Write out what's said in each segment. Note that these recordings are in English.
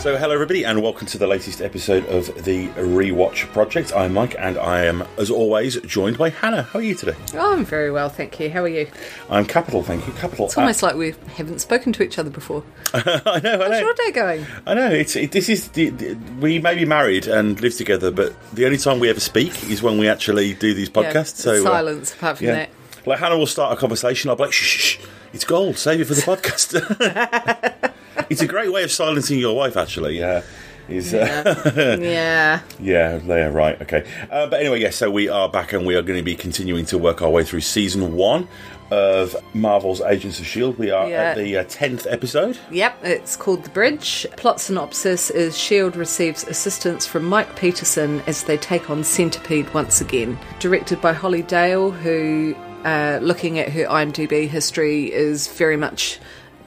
So, hello everybody, and welcome to the latest episode of the Rewatch Project. I'm Mike, and I am, as always, joined by Hannah. How are you today? Oh, I'm very well, thank you. How are you? I'm capital, thank you. Capital. It's almost like we haven't spoken to each other before. I know, I How's know. your day going? I know. It's it, this is the, the, we may be married and live together, but the only time we ever speak is when we actually do these Yeah, podcasts. so uh, silence. apart from yeah. that, Like Hannah will start a conversation. I'll be like, shh, shh, shh, it's gold. Save it for the podcast. it's a great way of silencing your wife, actually. Yeah. Is uh, yeah. Yeah, yeah, right, okay. Uh, but anyway, yes, so we are back and we are going to be continuing to work our way through season one of Marvel's Agents of S.H.I.E.L.D. We are Yeah. at the uh, 10th episode. Yep, it's called The Bridge. Plot synopsis is S.H.I.E.L.D. receives assistance from Mike Peterson as they take on Centipede once again. Directed by Holly Dale, who, uh, looking at her IMDb history, is very much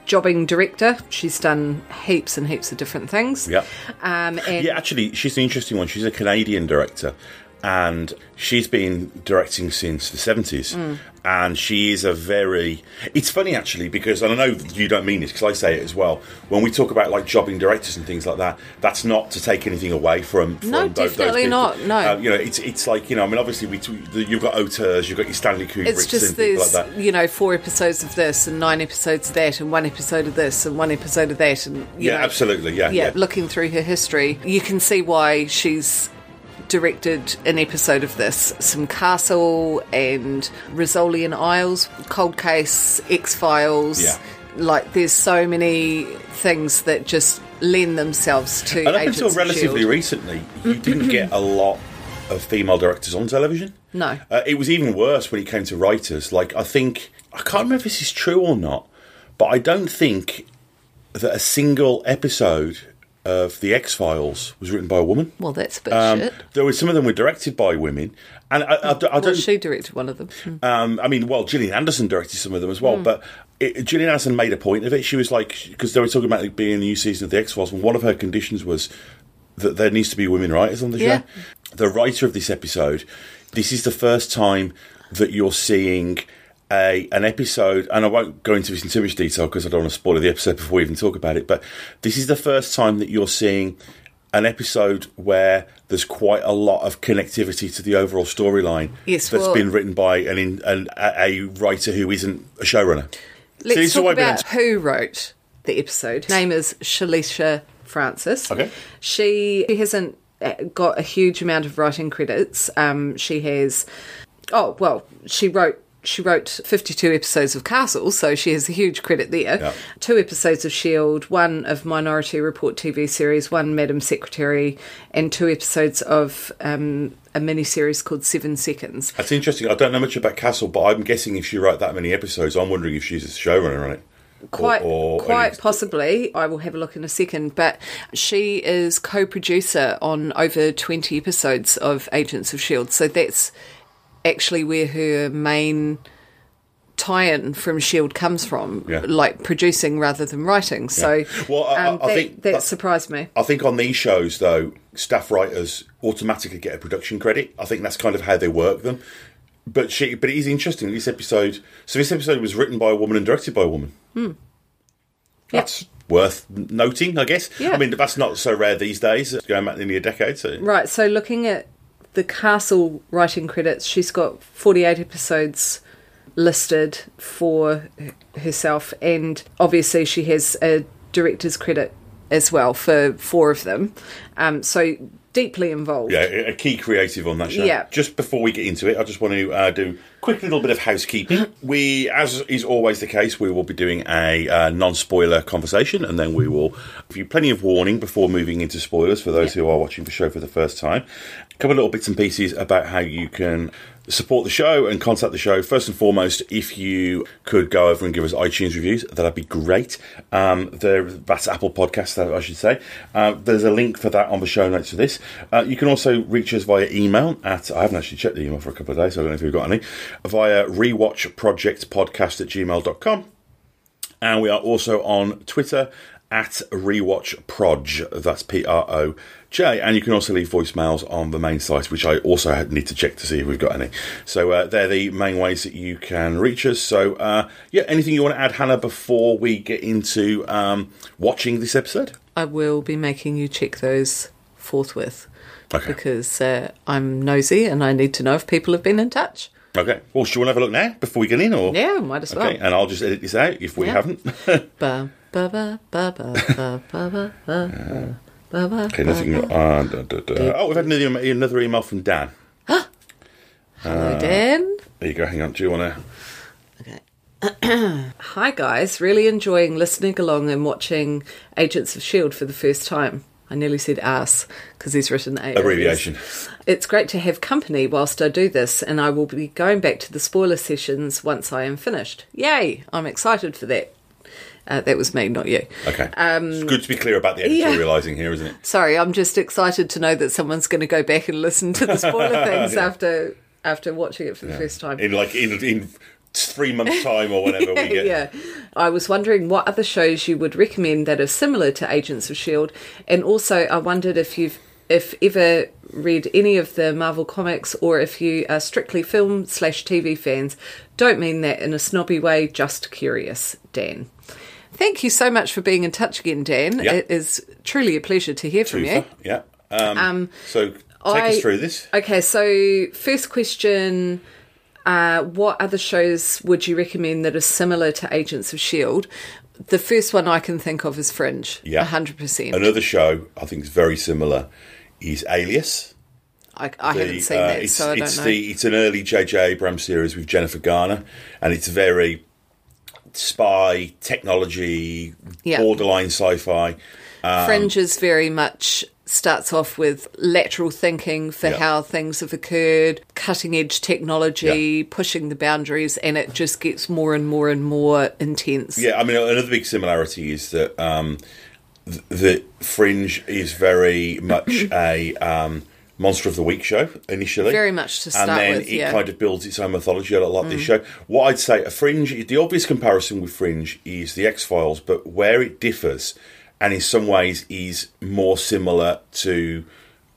jobbing director. She's done heaps and heaps of different things. Yep. Um, and Yeah, actually, she's an interesting one. She's a Canadian director and she's been directing since the 70s. Mm. And she is a very. It's funny actually because and I know you don't mean this because I say it as well. When we talk about like jobbing directors and things like that, that's not to take anything away from. from No, those- those definitely people. not, no. Uh, you know, it's it's like you know. I mean, obviously, we you've got auteurs, you've got your Stanley Kubrick, It's just people like that. you know four episodes of this and nine episodes of that and one episode of this and one episode of that and you Yeah, know, absolutely. Yeah, yeah, yeah. looking through her history, you can see why she's directed an episode of this. Some Castle and Rizzoli and Isles, Cold Case, X Files. Yeah. Like there's so many things that just lend themselves to And up Agents until relatively S.H.I.E.L.D.. recently, you didn't get a lot of female directors on television. No. Uh, it was even worse when it came to writers. Like, I think, I can't remember if this is true or not, but I don't think that a single episode of The X Files was written by a woman. Well, that's a bit Um, shit. there were some of them were directed by women, and I, I, I don't. Well, she directed one of them. Hmm. Um, I mean, well, Gillian Anderson directed some of them as well, but it, Gillian Anderson made a point of it. She was like, because they were talking about it being a new season of The X Files, and one of her conditions was that there needs to be women writers on the show. Yeah. The writer of this episode, this is the first time that you're seeing a an episode, and I won't go into this in too much detail because I don't want to spoil the episode before we even talk about it. But this is the first time that you're seeing an episode where there's quite a lot of connectivity to the overall storyline Yes, that's well- been written by an, in, an a, writer who isn't a showrunner. Let's is talk what I've been about who wrote the episode. Name is Shalisha Francis. Okay. She, she hasn't uh, got a huge amount of writing credits. Um, she has, oh well, she wrote. She wrote 52 episodes of Castle, so she has a huge credit there. Yeah. Two episodes of S.H.I.E.L.D., one of Minority Report TV series, one Madam Secretary, and two episodes of um, a miniseries called Seven Seconds. That's interesting. I don't know much about Castle, but I'm guessing if she wrote that many episodes, I'm wondering if she's a showrunner on it. Quite or- quite possibly i will have a look in a second but she is co-producer on over 20 episodes of agents of shield so that's actually where her main tie-in from shield comes from Yeah. like producing rather than writing so Well, I- um, I that, think that that- surprised me I think on these shows, though, staff writers automatically get a production credit. I think that's kind of how they work them. But she, but it is interesting. This episode, so this episode was written by a woman and directed by a woman. That's worth noting, I guess. Yeah. I mean, that's not so rare these days. It's going back nearly a decade. So Right, so looking at the Castle writing credits, she's got 48 episodes listed for herself, and obviously she has a director's credit as well for four of them. Um, so deeply involved. Yeah, a key creative on that show. Yeah. Just before we get into it, I just want to uh, do a quick little bit of housekeeping. We, as is always the case, we will be doing a uh, non-spoiler conversation, and then we will give you plenty of warning before moving into spoilers for those who are watching the show for the first time. A couple of little bits and pieces about how you can support the show and contact the show. First and foremost, if you could go over and give us iTunes reviews, that'd be great. Um, there, that's Apple Podcast, I should say. Uh, there's a link for that on the show notes for this. Uh, you can also reach us via email at, I haven't actually checked the email for a couple of days, so I don't know if we've got any, via rewatchprojectpodcast at gmail.com. And we are also on Twitter at rewatchproj. That's P R O J. And you can also leave voicemails on the main site, which I also need to check to see if we've got any. So uh, they're the main ways that you can reach us. So, uh, yeah, anything you want to add, Hannah, before we get into um, watching this episode? I will be making you check those forthwith Okay. because uh, I'm nosy and I need to know if people have been in touch. Okay. Well, should we have a look now before we get in? or Yeah, might as well. Okay, and I'll just edit this out if we Yeah. haven't. Ba, Okay, nothing. Uh. Oh, we've had another email, another email from Dan. Hello, Dan. There you go. Hang on. Do you want to? Okay. Hi, guys. Really enjoying listening along and watching Agents of S.H.I.E.L.D. for the first time. I nearly said ass because he's written A. Abbreviation. It's great to have company whilst I do this, and I will be going back to the spoiler sessions once I am finished. Yay! I'm excited for that. Uh, that was me, not you. Okay. it's good to be clear about the editorialising here, isn't it? Sorry, I'm just excited to know that someone's going to go back and listen to the spoiler things after after watching it for the first time. In like in in three months' time or whenever we get. yeah. I was wondering what other shows you would recommend that are similar to Agents of Shield, and also I wondered if you've if ever read any of the Marvel comics or if you are strictly film slash TV fans. Don't mean that in a snobby way. Just curious, Dan. Thank you so much for being in touch again, Dan. Yeah. It is truly a pleasure to hear from you. Yeah. Um, so take I- us through this. Okay, so first question uh, What other shows would you recommend that are similar to Agents of S.H.I.E.L.D.? The first one I can think of is Fringe. Yeah. 100%. Another show I think is very similar is Alias. I, I haven't seen uh, that, so I don't know. The, it's an early J.J. Abrams series with Jennifer Garner, and it's very spy technology, Yeah. borderline sci-fi. um, Fringe is very much starts off with lateral thinking for Yeah. how things have occurred, cutting edge technology, pushing the boundaries, and it just gets more and more and more intense. Yeah, I mean another big similarity is that um, th- the Fringe is very much a um, monster of the week show initially, Very much to start and then with, it yeah. Mm. kind of builds its own mythology a lot like this show. What I'd say, a Fringe, the obvious comparison with Fringe is the X Files, but where it differs, and in some ways is more similar to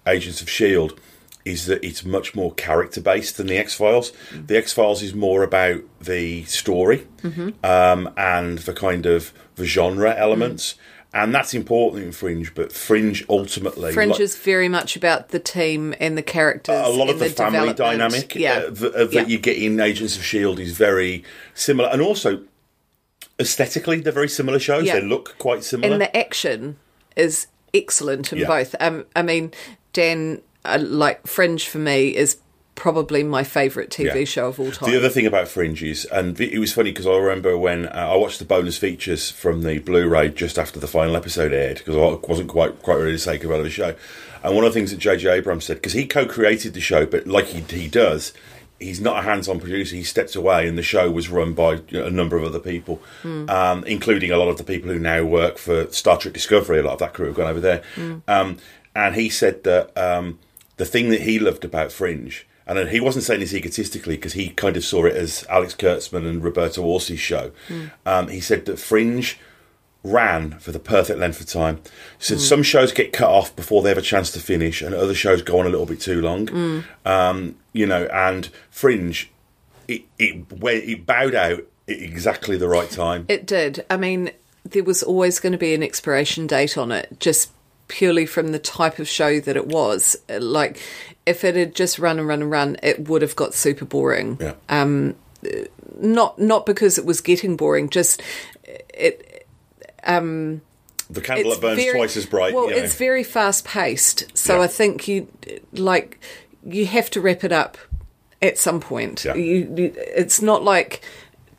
Agents of Shield. Is that it's much more character based than the X Files? Mm. The X Files is more about the story Mm-hmm. um, and the kind of the genre elements, and that's important in Fringe. But Fringe ultimately, Fringe like- is very much about the team and the characters. a lot of and the, family dynamic Yeah. uh, th- uh, that Yeah. you get in Agents of Shield is very similar, and also aesthetically they're very similar shows. Yeah. They look quite similar. and the action is excellent in both. Um, I mean, Dan, uh, like Fringe for me is probably my favourite TV Yeah. show of all time. The other thing about Fringe is, and it was funny because I remember when uh, I watched the bonus features from the Blu-ray just after the final episode aired because I wasn't quite quite ready to say goodbye to the show. And one of the things that J.J. Abrams said because he co-created the show, but like he, he does, he's not a hands-on producer. He stepped away, and the show was run by a number of other people, um, including a lot of the people who now work for Star Trek Discovery. A lot of that crew have gone over there. Um, and he said that um, the thing that he loved about Fringe, and he wasn't saying this egotistically because he kind of saw it as Alex Kurtzman and Roberto Orci's show. Um, he said that Fringe ran for the perfect length of time. He said some shows get cut off before they have a chance to finish, and other shows go on a little bit too long. Um, you know, and Fringe, it it, it bowed out at exactly the right time. It did. I mean, there was always going to be an expiration date on it, just purely from the type of show that it was. Like, if it had just run and run and run, it would have got super boring. yeah. Um, Not not because it was getting boring, just it. Um, the candle that burns very- twice as bright. Well, you know. it's very fast paced, so Yeah. I think you like you have to wrap it up at some point. Yeah. You, you, it's not like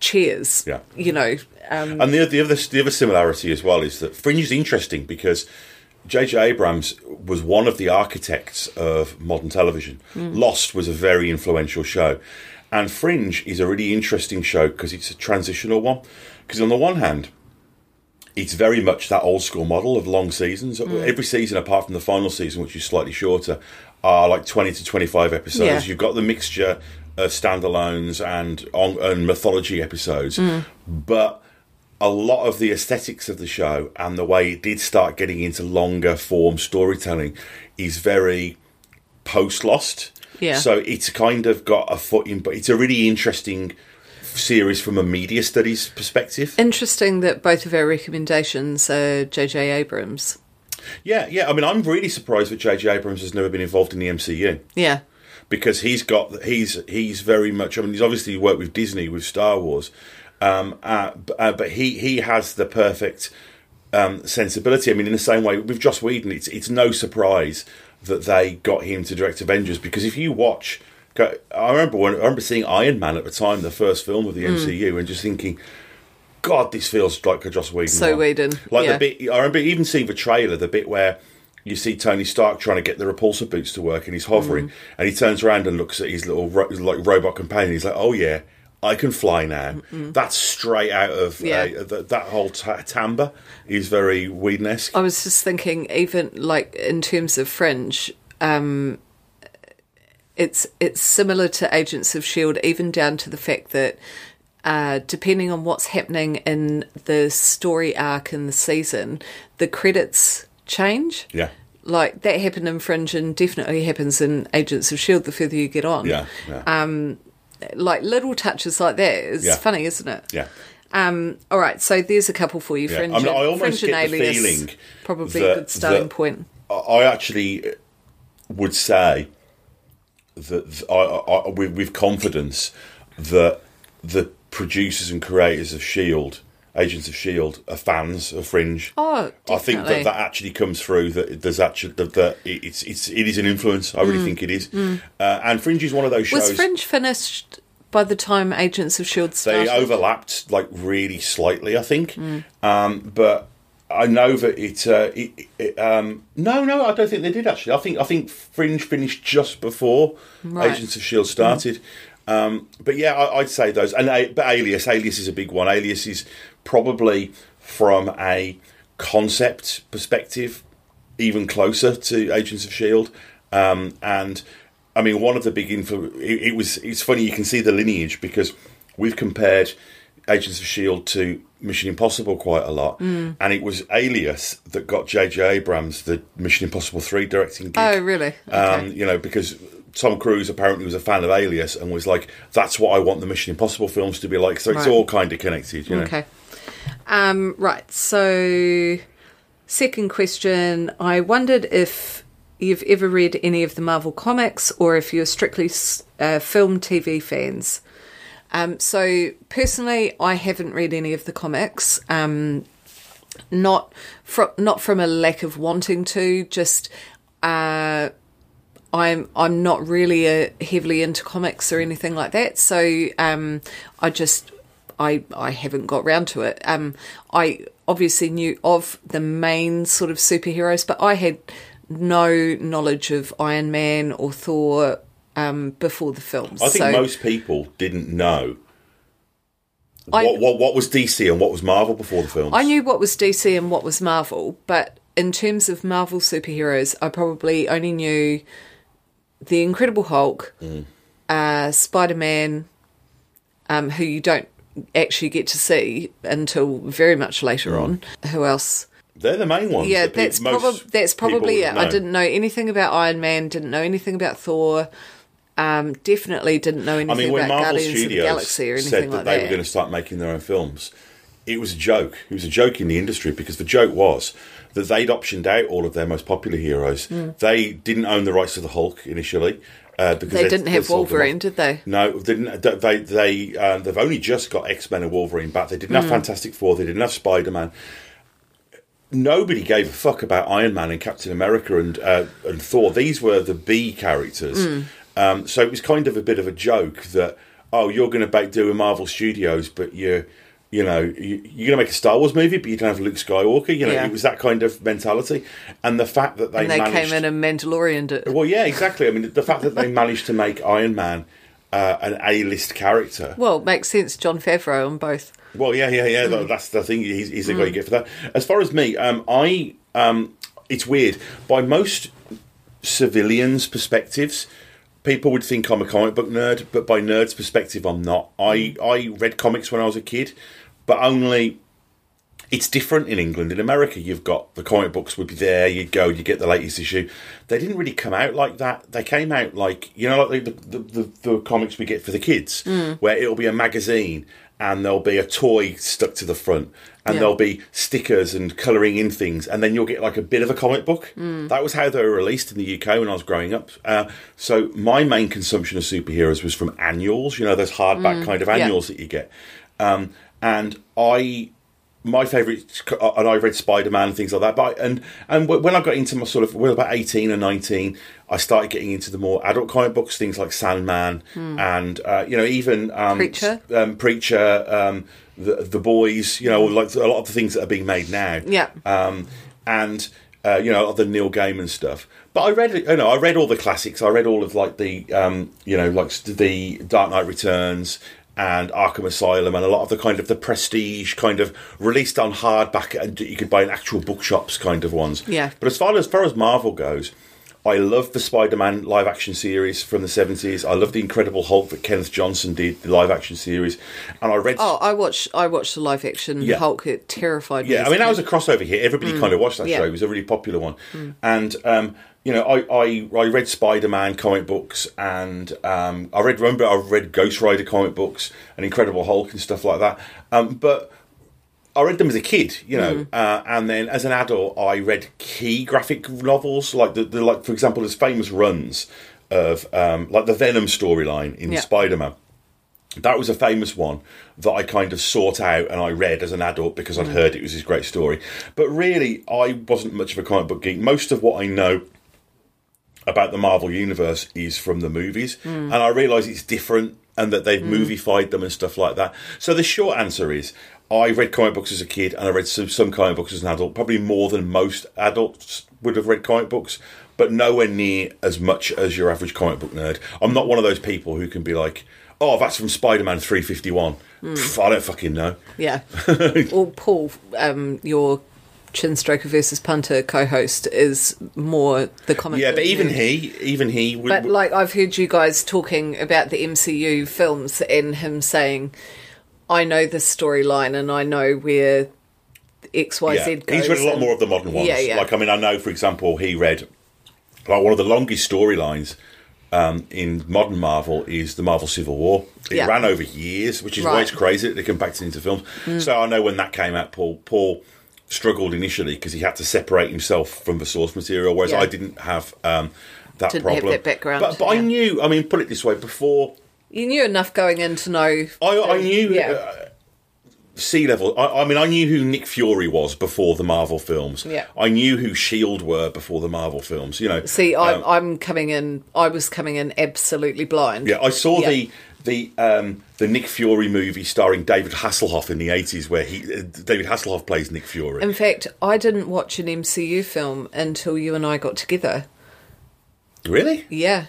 Cheers. Yeah. you know. Um, And the, the other the other similarity as well is that Fringe is interesting because J.J. Abrams was one of the architects of modern television. Lost was a very influential show, and Fringe is a really interesting show because it's a transitional one. Because on the one hand, it's very much that old school model of long seasons. Mm. Every season, apart from the final season, which is slightly shorter, are like 20 to 25 episodes. Yeah. You've got the mixture of standalones and, on, and mythology episodes. Mm. But a lot of the aesthetics of the show and the way it did start getting into longer form storytelling is very post Lost. Yeah. So it's kind of got a foot in, but it's a really interesting series from a media studies perspective. Interesting that both of our recommendations are J.J. Abrams. Yeah, yeah. I mean, I'm really surprised that J.J. Abrams has never been involved in the MCU Yeah. because he's got he's he's very much. I mean, he's obviously worked with Disney with Star Wars, um, uh, uh, but he he has the perfect um, sensibility. I mean, in the same way with Joss Whedon, it's it's no surprise that they got him to direct Avengers because if you watch, I remember when I remember seeing Iron Man at the time, the first film of the Hmm. MCU, and just thinking. God, this feels like a Joss Whedon. So one." Whedon, Like yeah. the bit I remember even seeing the trailer, the bit where you see Tony Stark trying to get the repulsor boots to work, and he's hovering, Mm. and he turns around and looks at his little ro- like robot companion. He's like, "Oh yeah, I can fly now." That's straight out of Yeah. uh, th- that whole ta- timbre is very Whedon-esque. I was just thinking, even like in terms of Fringe, um, it's it's similar to Agents of Shield, even down to the fact that uh, depending on what's happening in the story arc in the season, the credits change. Yeah, Like that happened in Fringe and definitely happens in Agents of Shield. The further you get on, yeah, yeah, Um, like little touches like that is Yeah. funny, isn't it? yeah. Um, all right, so there's a couple for you. Yeah. Fringe, I mean, I and- almost Fringe get the feeling probably that- a good starting point. I- actually would say that th- I, I, with, with confidence that the producers and creators of Shield, Agents of Shield, are fans of Fringe. Oh, definitely. I think that that actually comes through. That there's actually that, that it's it's it is an influence. I really think it is. Uh, and Fringe is one of those shows. Mm. Was Fringe finished by the time Agents of Shield started? they overlapped like really slightly, I think. Mm. Um, but I know that it, uh, it, it um, no, no, I don't think they did actually. I think I think Fringe finished just before Right. Agents of Shield started. Um, but yeah, I, I'd say those. And but Alias, Alias is a big one. Alias is probably from a concept perspective even closer to Agents of Shield. Um, and I mean, one of the big influ it, it was. It's funny you can see the lineage because we've compared Agents of Shield to Mission Impossible quite a lot, Mm. and it was Alias that got J.J. Abrams the Mission Impossible three directing gig. Oh, really? Um, you know, because Tom Cruise apparently was a fan of Alias and was like, "That's what I want the Mission Impossible films to be like." So it's all kind of connected. You know? Okay. Um, right. So, second question. I wondered if you've ever read any of the Marvel comics or if you're strictly uh, film TV fans. Um, so, personally, I haven't read any of the comics. Um, not from not from a lack of wanting to, just uh, I'm I'm not really uh heavily into comics or anything like that. So um, I just I I haven't got round to it. Um, I obviously knew of the main sort of superheroes, but I had no knowledge of Iron Man or Thor um, before the films. I think so most people didn't know I- what, what what was DC and what was Marvel before the films. I knew what was DC and what was Marvel, but in terms of Marvel superheroes, I probably only knew the Incredible Hulk, Mm. uh, Spider Man, um, who you don't actually get to see until very much later Mm. on. Who else? They're the main ones. Yeah, that that's probably that's probably it. I didn't know anything about Iron Man. Didn't know anything about Thor. Um, definitely didn't know anything I mean, when about Marvel Guardians of the Studios Galaxy or anything said that like they that. were going to start making their own films, it was a joke. It was a joke in the industry because the joke was that they'd optioned out all of their most popular heroes. Hmm. They didn't own the rights to the Hulk initially. Uh, because They didn't have sold them off. Wolverine, did they? No, they didn't. They they um, they've only just got X Men and Wolverine back. They didn't Hmm. have Fantastic Four. They didn't have Spider Man. Nobody gave a fuck about Iron Man and Captain America and uh, and Thor. These were the B characters. Hmm. Um, so it was kind of a bit of a joke that oh, you're going to do a Marvel Studios, but you're you know you, you're going to make a Star Wars movie, but you don't have Luke Skywalker. You know, Yeah. it was that kind of mentality. And the fact that they and they managed, came in and Mandalorian did. well, yeah, exactly. I mean, the fact that they managed to make Iron Man uh, an A-list character. Well, it makes sense. Jon Favreau on both. Well, yeah, yeah, yeah. Mm. That's the thing. He's, he's the guy you get for that. As far as me, um, I um, it's weird. By most civilians' perspectives, people would think I'm a comic book nerd, but by nerds' perspective, I'm not. I I read comics when I was a kid, but only. It's different in England. In America, you've got the comic books would be there. You'd go, you get the latest issue. They didn't really come out like that. They came out like you know, like the the, the, the comics we get for the kids, where it'll be a magazine and there'll be a toy stuck to the front, and Yeah. there'll be stickers and colouring in things, and then you'll get like a bit of a comic book. That was how they were released in the UK when I was growing up. Uh, so my main consumption of superheroes was from annuals. You know, those hardback kind of yeah. annuals that you get, um, and I. My favourite, and I read Spider Man and things like that. But and and when I got into my sort of, when I was about eighteen and nineteen, I started getting into the more adult comic books, things like Sandman, and uh, you know even um, Preacher. um, Preacher, um, the the boys, you know, like a lot of the things that are being made now. Yeah. Um, and uh, you know, the Neil Gaiman stuff. But I read, you know, I read all the classics. I read all of like the, um, you know, like the Dark Knight Returns and Arkham Asylum and a lot of the kind of the prestige kind of released on hardback and you could buy in actual bookshops kind of ones. Yeah. But as far as far as Marvel goes. I love the Spider-Man live-action series from the seventies. I love the Incredible Hulk that Kenneth Johnson did, the live-action series, and I read. Oh, I watched I watched the live action Yeah. Hulk. It terrified me. Yeah, I mean that was a crossover hit. Everybody kind of watched that Mm. Yeah. Mm. show. It was a really popular one, and um, you know, I, I I read Spider Man comic books, and um, I read remember I read Ghost Rider comic books and Incredible Hulk and stuff like that. Um, but I read them as a kid, you know, Mm. uh, and then as an adult, I read key graphic novels like the, the like for example, there's famous runs of um, like the Venom storyline in Yeah. Spider Man that was a famous one that I kind of sought out and I read as an adult because I'd heard it was this great story. But really, I wasn't much of a comic book geek. Most of what I know about the Marvel universe is from the movies, hmm. and I realise it's different and that they've hmm. movified them and stuff like that. So the short answer is. I read comic books as a kid, and I read some, some comic books as an adult. Probably more than most adults would have read comic books, but nowhere near as much as your average comic book nerd. I'm not one of those people who can be like, "Oh, that's from Spider-Man 351." Hmm. Pff, I don't fucking know. Yeah. well, Paul, um, your Chinstroker versus Punter co-host is more the comic. Yeah, but even he, even he would. But like I've heard you guys talking about the MCU films and him saying, "I know this storyline and I know where X Y Z yeah, goes." he's read a lot and- more of the modern ones. Yeah, yeah. Like, I mean, I know, for example, he read like one of the longest storylines um, in modern Marvel is the Marvel Civil War. It Yeah. ran over years, which is why Right. Mm. it's crazy that they compacted into films. So I know when that came out, Paul Paul struggled initially because he had to separate himself from the source material, whereas Yeah. I didn't have um, that Didn't problem. that background, But, but I knew. I mean, put it this way: before You knew enough going in to know. I, I knew Yeah. uh, sea level. I, I mean, I knew who Nick Fury was before the Marvel films. Yeah. I knew who Shield were before the Marvel films. You know. See, I'm, Um, I'm coming in. I was coming in absolutely blind. yeah, I saw Yeah. the the um, the Nick Fury movie starring David Hasselhoff in the eighties, where he uh, David Hasselhoff plays Nick Fury. In fact, I didn't watch an MCU film until you and I got together. really? Yeah.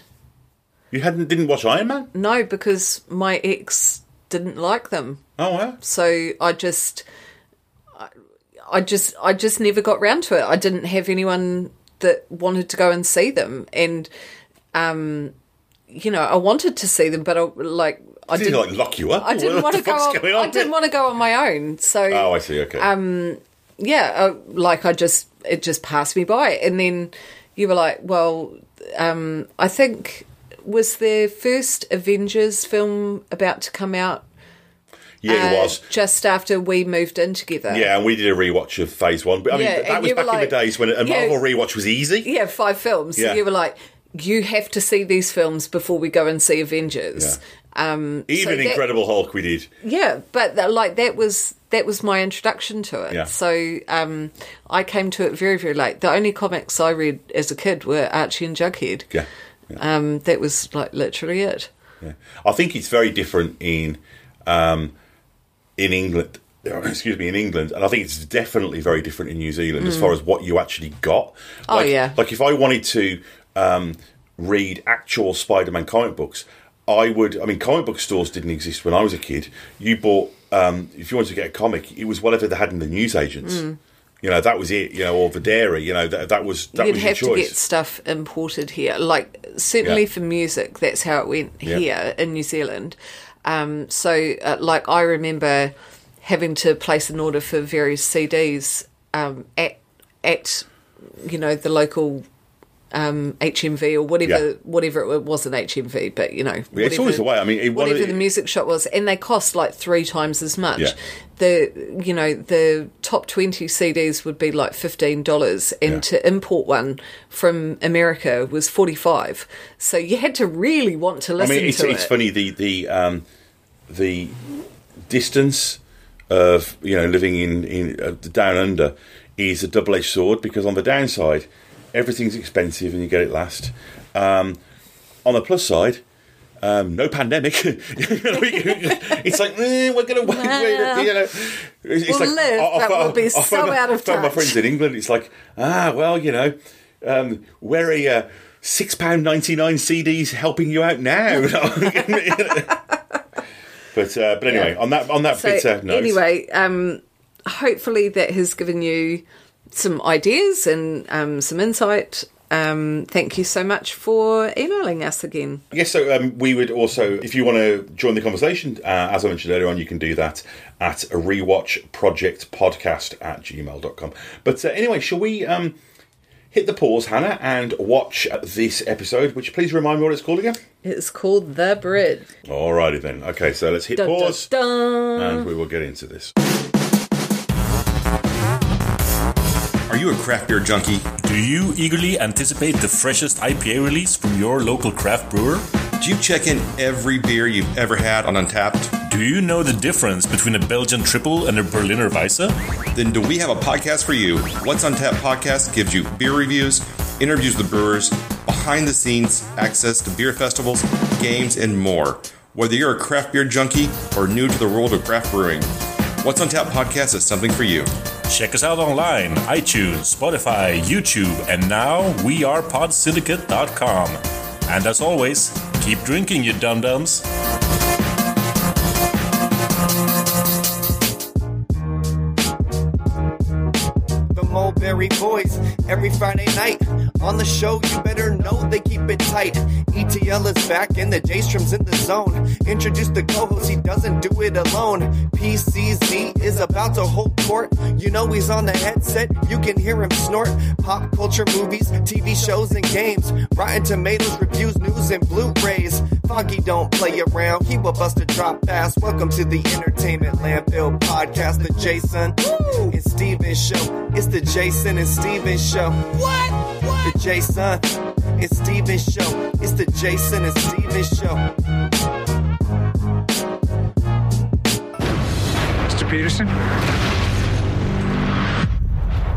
You hadn't didn't watch Iron Man? No, because my ex didn't like them. Oh wow. So I just, I, I just, I just never got round to it. I didn't have anyone that wanted to go and see them, and, um, you know, I wanted to see them, but I like, I Did he didn't. like lock you up? I didn't want to go. On, on I didn't here? want to go on my own. So Oh, I see. Okay. Um, yeah, uh, like I just it just passed me by, and then you were like, well, um, I think was the first Avengers film about to come out. yeah, it uh, was. just after we moved in together. Yeah, and we did a rewatch of Phase One. But I mean, Yeah, that was back in the days when a Yeah. Marvel rewatch was easy. yeah, five films. Yeah. You were like, you have to see these films before we go and see Avengers. Um, so Even that- Incredible Hulk, we did. Yeah, but th- like that was that was my introduction to it. Yeah. So um, I came to it very very late. The only comics I read as a kid were Archie and Jughead. Yeah. Um, that was like literally it. Yeah. I think it's very different in um, in England. Excuse me, in England, and I think it's definitely very different in New Zealand as far as what you actually got. Mm. Oh, yeah. like if I wanted to um, read actual Spider-Man comic books, I would. I mean, comic book stores didn't exist when I was a kid. You bought um, if you wanted to get a comic, it was whatever they had in the newsagents. Mm. You know, that was it. You know, or Videra. You know, that, that was that You'd was your have to get stuff imported here. Like certainly Yeah. for music, that's how it went Yeah. here in New Zealand. Um, so, uh, like I remember having to place an order for various CDs um, at at you know the local um, HMV or whatever Yeah. whatever it wasn't HMV, but you know Yeah, it's always the way. I mean, it, whatever the- the music shop was, and they cost like three times as much. Yeah. The you know the top twenty CDs would be like fifteen dollars, and Yeah. to import one from America was forty five. So you had to really want to listen. I mean, it's, it's it. funny the the um, the distance of you know living in in uh, down under is a double edged sword because on the downside, everything's expensive and you get it last. Um, on the plus side. Um, no pandemic. it's like eh, we're going to wait. wait you know, it's, We'll like live, I- I but phone- we'll be I so my- out of phone My friends in England, it's like ah well, you know, um, we're a uh, six pound ninety nine CDs helping you out now. but uh, but anyway, on that on that So bitter note, anyway, um, hopefully that has given you some ideas and um, some insight. Um, thank you so much for emailing us again. Yes, so um, we would also, if you want to join the conversation, uh, as I mentioned earlier on, you can do that at a rewatch project podcast at gmail.com. But uh, anyway, shall we um, hit the pause, Hannah, and watch this episode, which please remind me what it's called again? It's called The Bridge. Alrighty then. Okay, so let's hit Dun, dun, pause dun. and we will get into this. You a craft beer junkie? Do you eagerly anticipate the freshest IPA release from your local craft brewer? Do you check in every beer you've ever had on Untappd? Do you know the difference between a Belgian triple and a Berliner Weisse? Then do we have a podcast for you? What's Untapped podcast gives you beer reviews, interviews with brewers, behind the scenes access to beer festivals, games, and more. Whether you're a craft beer junkie or new to the world of craft brewing, What's Untapped podcast is something for you. Check us out online, iTunes, Spotify, YouTube, and now we are podsyndicate.com. And as always, keep drinking, you dum Mulberry Boys every Friday night. On the show, you better know they keep it tight. ETL is back and the J Strom's in the zone. Introduce the co host, he doesn't do it alone. PCZ is about to hold court. You know he's on the headset, you can hear him snort. Pop culture movies, TV shows, and games. Rotten Tomatoes reviews, news, and Blu rays. Foggy don't play around, he will bust a drop fast. Welcome to the Entertainment Landfill podcast, the Jason and Steven show. It's the Jason and Steven show. What? What? The Jason and Steven show. It's the Jason and Steven show. Mr. Peterson?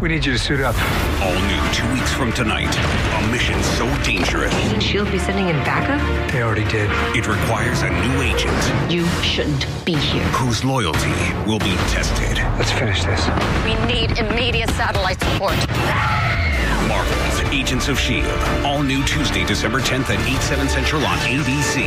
We need you to suit up. All new two weeks from tonight. A mission so dangerous, Isn't Shield be sending in backup? They already did. it requires a new agent You shouldn't be here. whose loyalty will be tested. Let's finish this. We need immediate satellite support. Marvel's Agents of S.H.I.E.L.D. All new Tuesday, December 10th at 8, 7 central on ABC.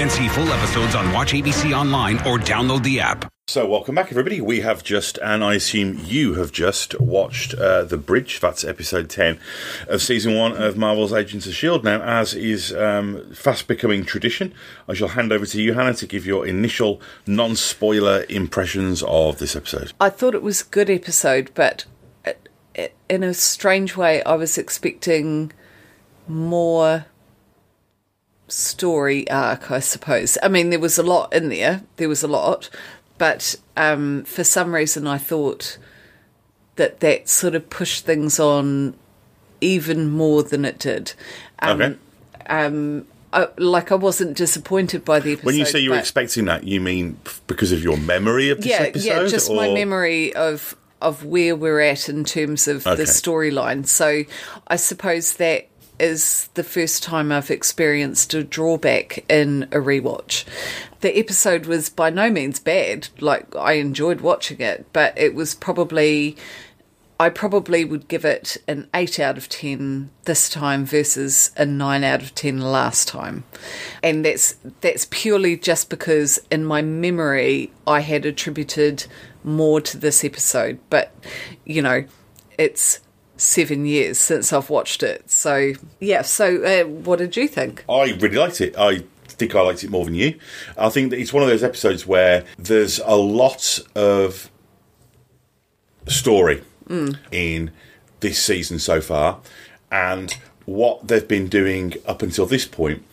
And see full episodes on Watch ABC Online or download the app. So, welcome back, everybody. We have just, and I assume you have just watched uh, The Bridge. That's episode 10 of season one of Marvel's Agents of S.H.I.E.L.D. Now, as is um, fast becoming tradition, I shall hand over to you, Hannah, to give your initial non spoiler impressions of this episode. I thought it was a good episode, but in a strange way, I was expecting more story arc, I suppose. I mean, there was a lot in there, there was a lot, but um, for some reason, I thought that that sort of pushed things on even more than it did. Um, Okay. I, like I wasn't disappointed by the episode. When you say you were expecting that, you mean because of your memory of this yeah, episode? yeah, just my memory of of where we're at in terms of Okay. the storyline. So I suppose that is the first time I've experienced a drawback in a rewatch. The episode was by no means bad. Like I enjoyed watching it, but it was probably I probably would give it an 8 out of 10 this time versus a 9 out of 10 last time. And that's that's purely just because in my memory I had attributed more to this episode, but you know, it's 7 years since I've watched it. So, yeah, so uh, what did you think? I really liked it. I think I liked it more than you. I think that it's one of those episodes where there's a lot of story in this season so far, and what they've been doing up until this point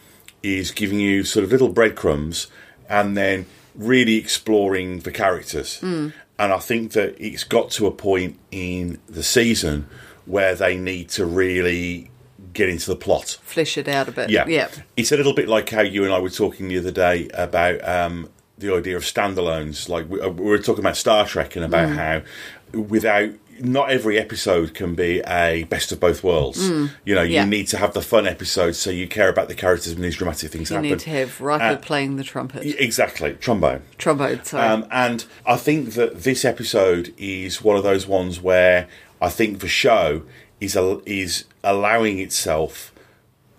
is giving you sort of little breadcrumbs and then really exploring the characters. And I think that it's got to a point in the season where they need to really get into the plot. Flesh it out a bit. Yeah. Yeah. It's a little bit like how you and I were talking the other day about um, the idea of standalones. Like we, uh, we were talking about Star Trek and about how without not every episode can be a best of both worlds. You know, you Yeah. need to have the fun episodes so you care about the characters when these dramatic things You happen. need to have Riker Uh, playing the trumpet. Exactly, trombone. Trombone, sorry. Um, and I think that this episode is one of those ones where I think the show is al- is allowing itself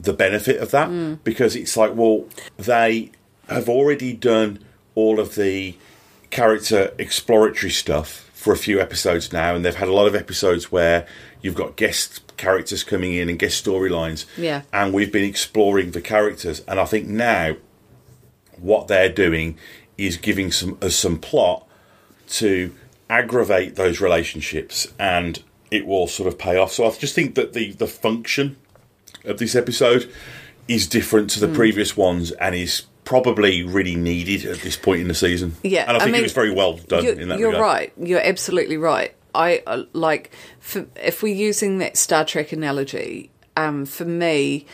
the benefit of that because it's like, well, they have already done all of the character exploratory stuff for a few episodes now, and they've had a lot of episodes where you've got guest characters coming in and guest storylines, Yeah. and we've been exploring the characters, and I think now what they're doing is giving some us some plot to aggravate those relationships and it will sort of pay off. So I just think that the the function of this episode is different to the hmm. previous ones and is probably really needed at this point in the season. Yeah, and I I think mean, it was very well done you're, in that you're regard. right. You're absolutely right. I uh, like for, if we're using that Star Trek analogy. Um, for me,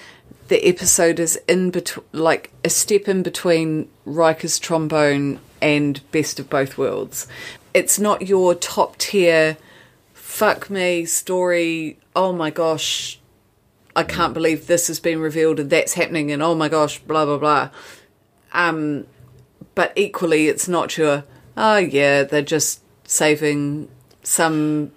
the episode is in between, like a step in between Riker's trombone and Best of Both Worlds. It's not your top tier, fuck me story. Oh my gosh, I can't believe this has been revealed and that's happening, and oh my gosh, blah blah blah. Um, but equally, it's not your oh yeah, they're just saving some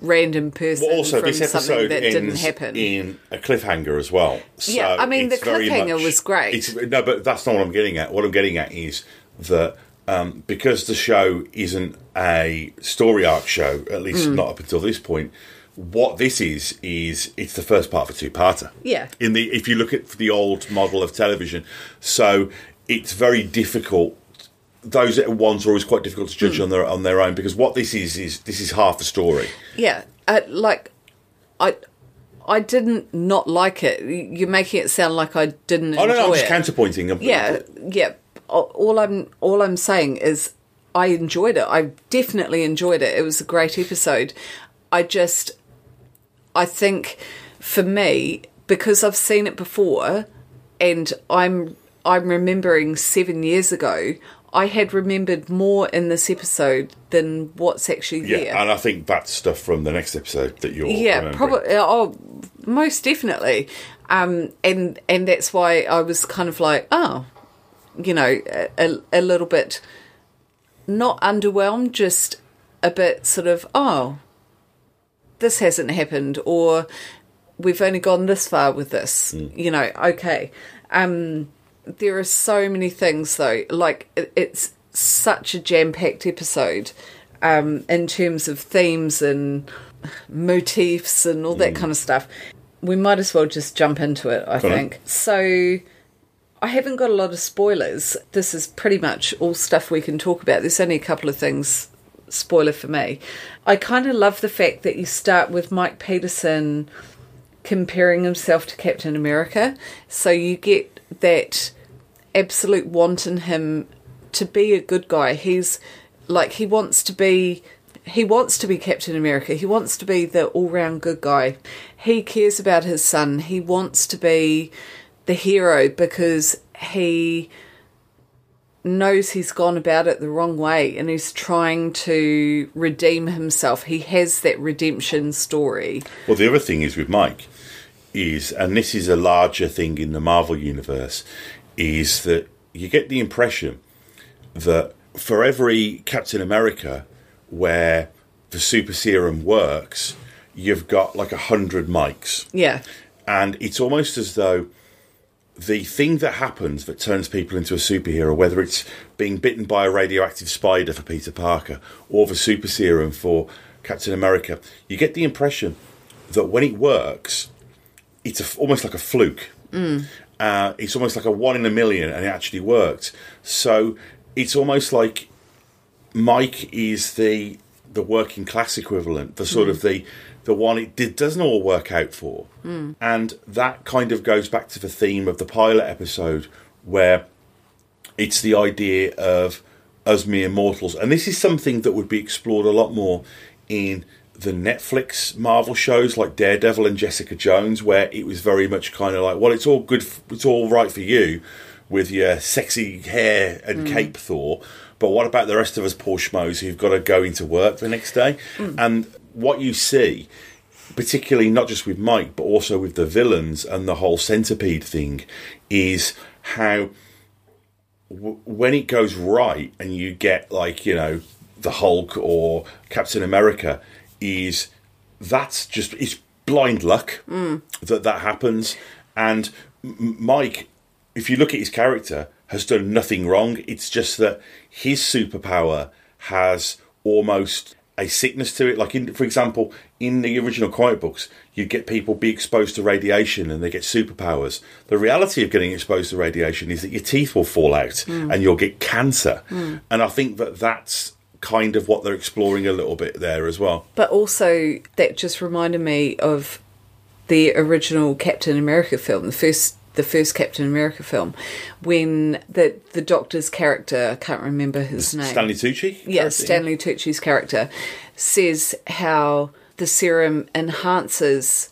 random person Well, also, from this something episode that didn't happen. in a cliffhanger as well. So Yeah, I mean, the cliffhanger much- was great. It's, no, but that's not what I'm getting at. What I'm getting at is that um, because the show isn't a story arc show, at least Mm. not up until this point, what this is is it's the first part of a two-parter. Yeah. In the if you look at the old model of television, so it's very difficult. Those ones are always quite difficult to judge on their on their own because what this is is this is half the story. Yeah, uh, like I, I didn't not like it. You're making it sound like I didn't. Oh no, no, I'm just it. counterpointing. Yeah, yeah. All I'm all I'm saying is I enjoyed it. I definitely enjoyed it. It was a great episode. I just I think for me because I've seen it before and I'm I'm remembering 7 years ago I had remembered more in this episode than what's actually Yeah, there. and I think that's stuff from the next episode that you're yeah probably oh most definitely. Um and and that's why i was kind of like oh you know a, a, a little bit not underwhelmed just a bit sort of oh this hasn't happened or we've only gone this far with this you know okay. Um there are so many things though like it, it's such a jam-packed episode um in terms of themes and motifs and all that kind of stuff we might as well just jump into it i Go on. think so I haven't got a lot of spoilers. This is pretty much all stuff we can talk about. There's only a couple of things spoiler for me. I kind of love the fact that you start with Mike Peterson comparing himself to Captain America. So you get that absolute want in him to be a good guy. He's like he wants to be he wants to be Captain America. He wants to be the all-round good guy. He cares about his son. He wants to be the hero because he knows he's gone about it the wrong way and he's trying to redeem himself. He has that redemption story. Well, the other thing is with Mike is, and this is a larger thing in the Marvel universe, is that you get the impression that for every Captain America where the super serum works, you've got like a hundred mics Yeah. and it's almost as though the thing that happens that turns people into a superhero, whether it's being bitten by a radioactive spider for Peter Parker or the super serum for Captain America, you get the impression that when it works, it's a, almost like a fluke. Mm. Uh, it's almost like a one in a million, and it actually worked. So it's almost like Mike is the the working class equivalent, the sort of the the one it did, doesn't all work out for, and that kind of goes back to the theme of the pilot episode where it's the idea of us mere mortals, and this is something that would be explored a lot more in the Netflix Marvel shows like Daredevil and Jessica Jones, where it was very much kind of like, well, it's all good, it's all right for you with your sexy hair and mm. cape Thor, but what about the rest of us poor schmoes who've got to go into work the next day? Mm. And what you see, particularly not just with Mike, but also with the villains and the whole centipede thing, is how w- when it goes right and you get like you know the Hulk or Captain America, is that's just it's blind luck that that happens. And Mike, if you look at his character, has done nothing wrong. It's just that his superpower has almost a sickness to it. Like, in, for example, in the original comic books, you get people be exposed to radiation and they get superpowers. The reality of getting exposed to radiation is that your teeth will fall out and you'll get cancer. And I think that that's kind of what they're exploring a little bit there as well. But also, that just reminded me of the original Captain America film, the first the first Captain America film, when the the Doctor's character, I can't remember his name. Stanley Tucci? Yeah. Stanley Tucci's character says how the serum enhances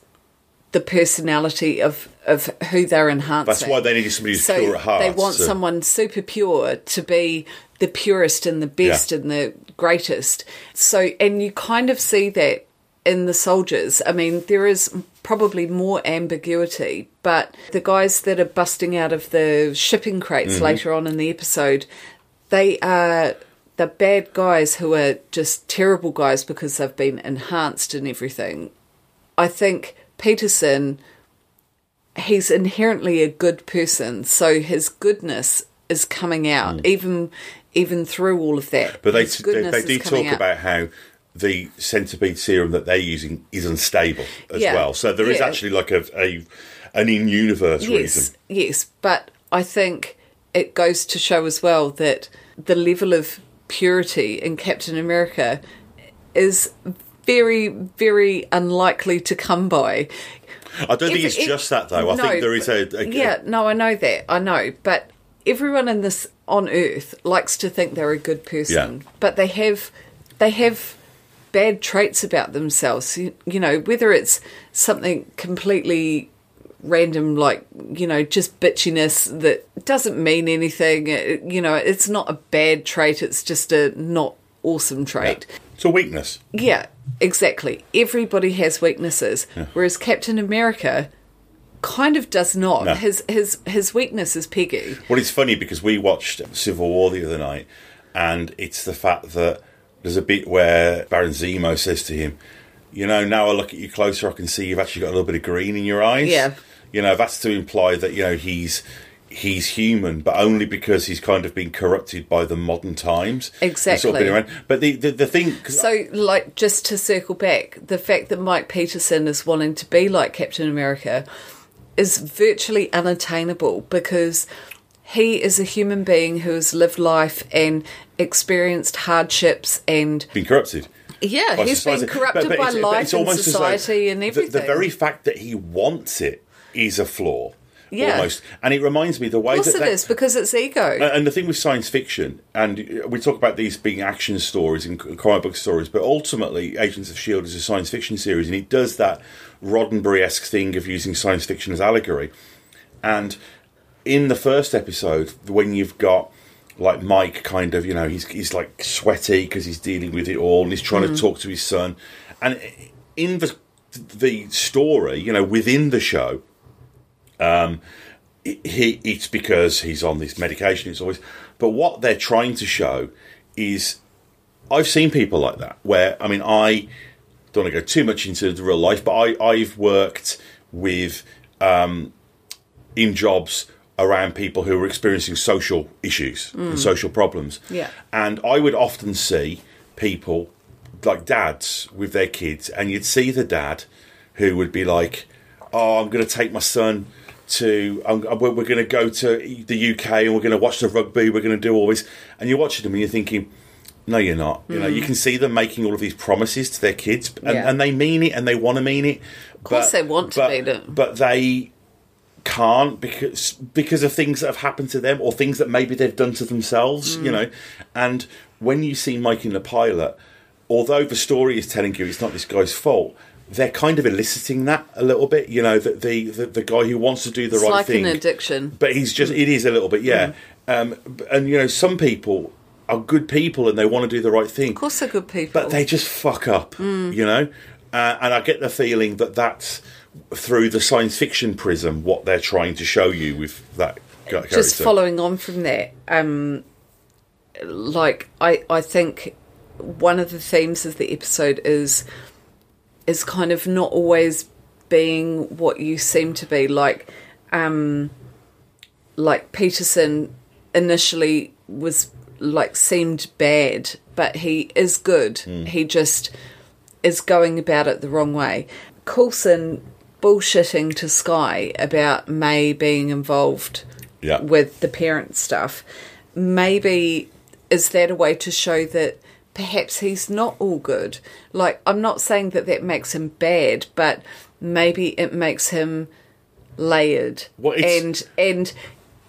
the personality of of who they're enhancing. That's why they need somebody who's so pure at heart. They want so- someone super pure to be the purest and the best Yeah. and the greatest. So, and you kind of see that in the soldiers. I mean, there is probably more ambiguity, but the guys that are busting out of the shipping crates Mm-hmm. later on in the episode, they are the bad guys who are just terrible guys because they've been enhanced and everything. I think Peterson he's inherently a good person, so his goodness is coming out even even through all of that. Mm. But they they, they do talk out. about how the centipede serum that they're using is unstable as Yeah. well. So there is Yeah. actually like a, a an in universe yes, reason. yes, but I think it goes to show as well that the level of purity in Captain America is very, very unlikely to come by. I don't think it's if- just that though. I no, think there is a, a yeah, no, I know that. I know, but everyone in this on Earth likes to think they're a good person, Yeah. but they have they have bad traits about themselves. You, you know, whether it's something completely random like you know just bitchiness that doesn't mean anything uh, you know it's not a bad trait it's just a not awesome trait it's a weakness. yeah, exactly. Everybody has weaknesses, whereas Captain America kind of does not. No. His his his weakness is Peggy. Well, it's funny because we watched Civil War the other night, and it's the fact that there's a bit where Baron Zemo says to him, "You know, now I look at you closer, I can see you've actually got a little bit of green in your eyes." Yeah. You know, that's to imply that you know he's he's human, but only because he's kind of been corrupted by the modern times. He's sort of Exactly. But the the, the thing, So, like, just to circle back, the fact that Mike Peterson is wanting to be like Captain America is virtually unattainable because he is a human being who has lived life and experienced hardships and been corrupted. yeah, he's been corrupted But- but by it's- life it's and almost as though society and the- everything. The, very fact that he wants it is a flaw. Yeah. Almost. And it reminds me the way course that, it that is because it's ego. and the thing with science fiction, and we talk about these being action stories and comic book stories, but ultimately, Agents of S.H.I.E.L.D. is a science fiction series, and it does that Roddenberry esque thing of using science fiction as allegory. And in the first episode, when you've got like Mike, kind of, you know, he's he's like sweaty because he's dealing with it all, and he's trying to mm. talk to his son, and in the the story, you know, within the show, um, he it's because he's on this medication. It's always, but what they're trying to show is I've seen people like that where I mean I don't want to go too much into the real life, but I I've worked with um, in jobs around people who were experiencing social issues and social problems. Yeah. And I would often see people like dads with their kids, and you'd see the dad who would be like, "Oh, I'm going to take my son to, I'm, we're, we're going to go to the UK and we're going to watch the rugby. We're going to do all this," and you're watching them and you're thinking. No, you're not. You know, you mm. can see them making all of these promises to their kids, and, Yeah. and they mean it, and they want to mean it. Of course they want to mean it. but they can't because because of things that have happened to them or things that maybe they've done to themselves, Mm. you know. And when you see Mike in the pilot, although the story is telling you it's not this guy's fault, they're kind of eliciting that a little bit, you know, that the, the the guy who wants to do the It's right like thing, an addiction. but he's just it is a little bit, yeah. Um, and you know, some people are good people and they want to do the right thing, Of course, they're good people. but they just fuck up, you know. Uh, and I get the feeling that that's through the science fiction prism what they're trying to show you with that character. just following on from that, um, like I, I think one of the themes of the episode is is kind of not always being what you seem to be. Like, um, like Peterson initially was like seemed bad, but he is good. He just is going about it the wrong way. Coulson bullshitting to Skye about May being involved Yeah. with the parent stuff. Maybe is that a way to show that perhaps he's not all good? Like, I'm not saying that that makes him bad, but maybe it makes him layered, Well, and and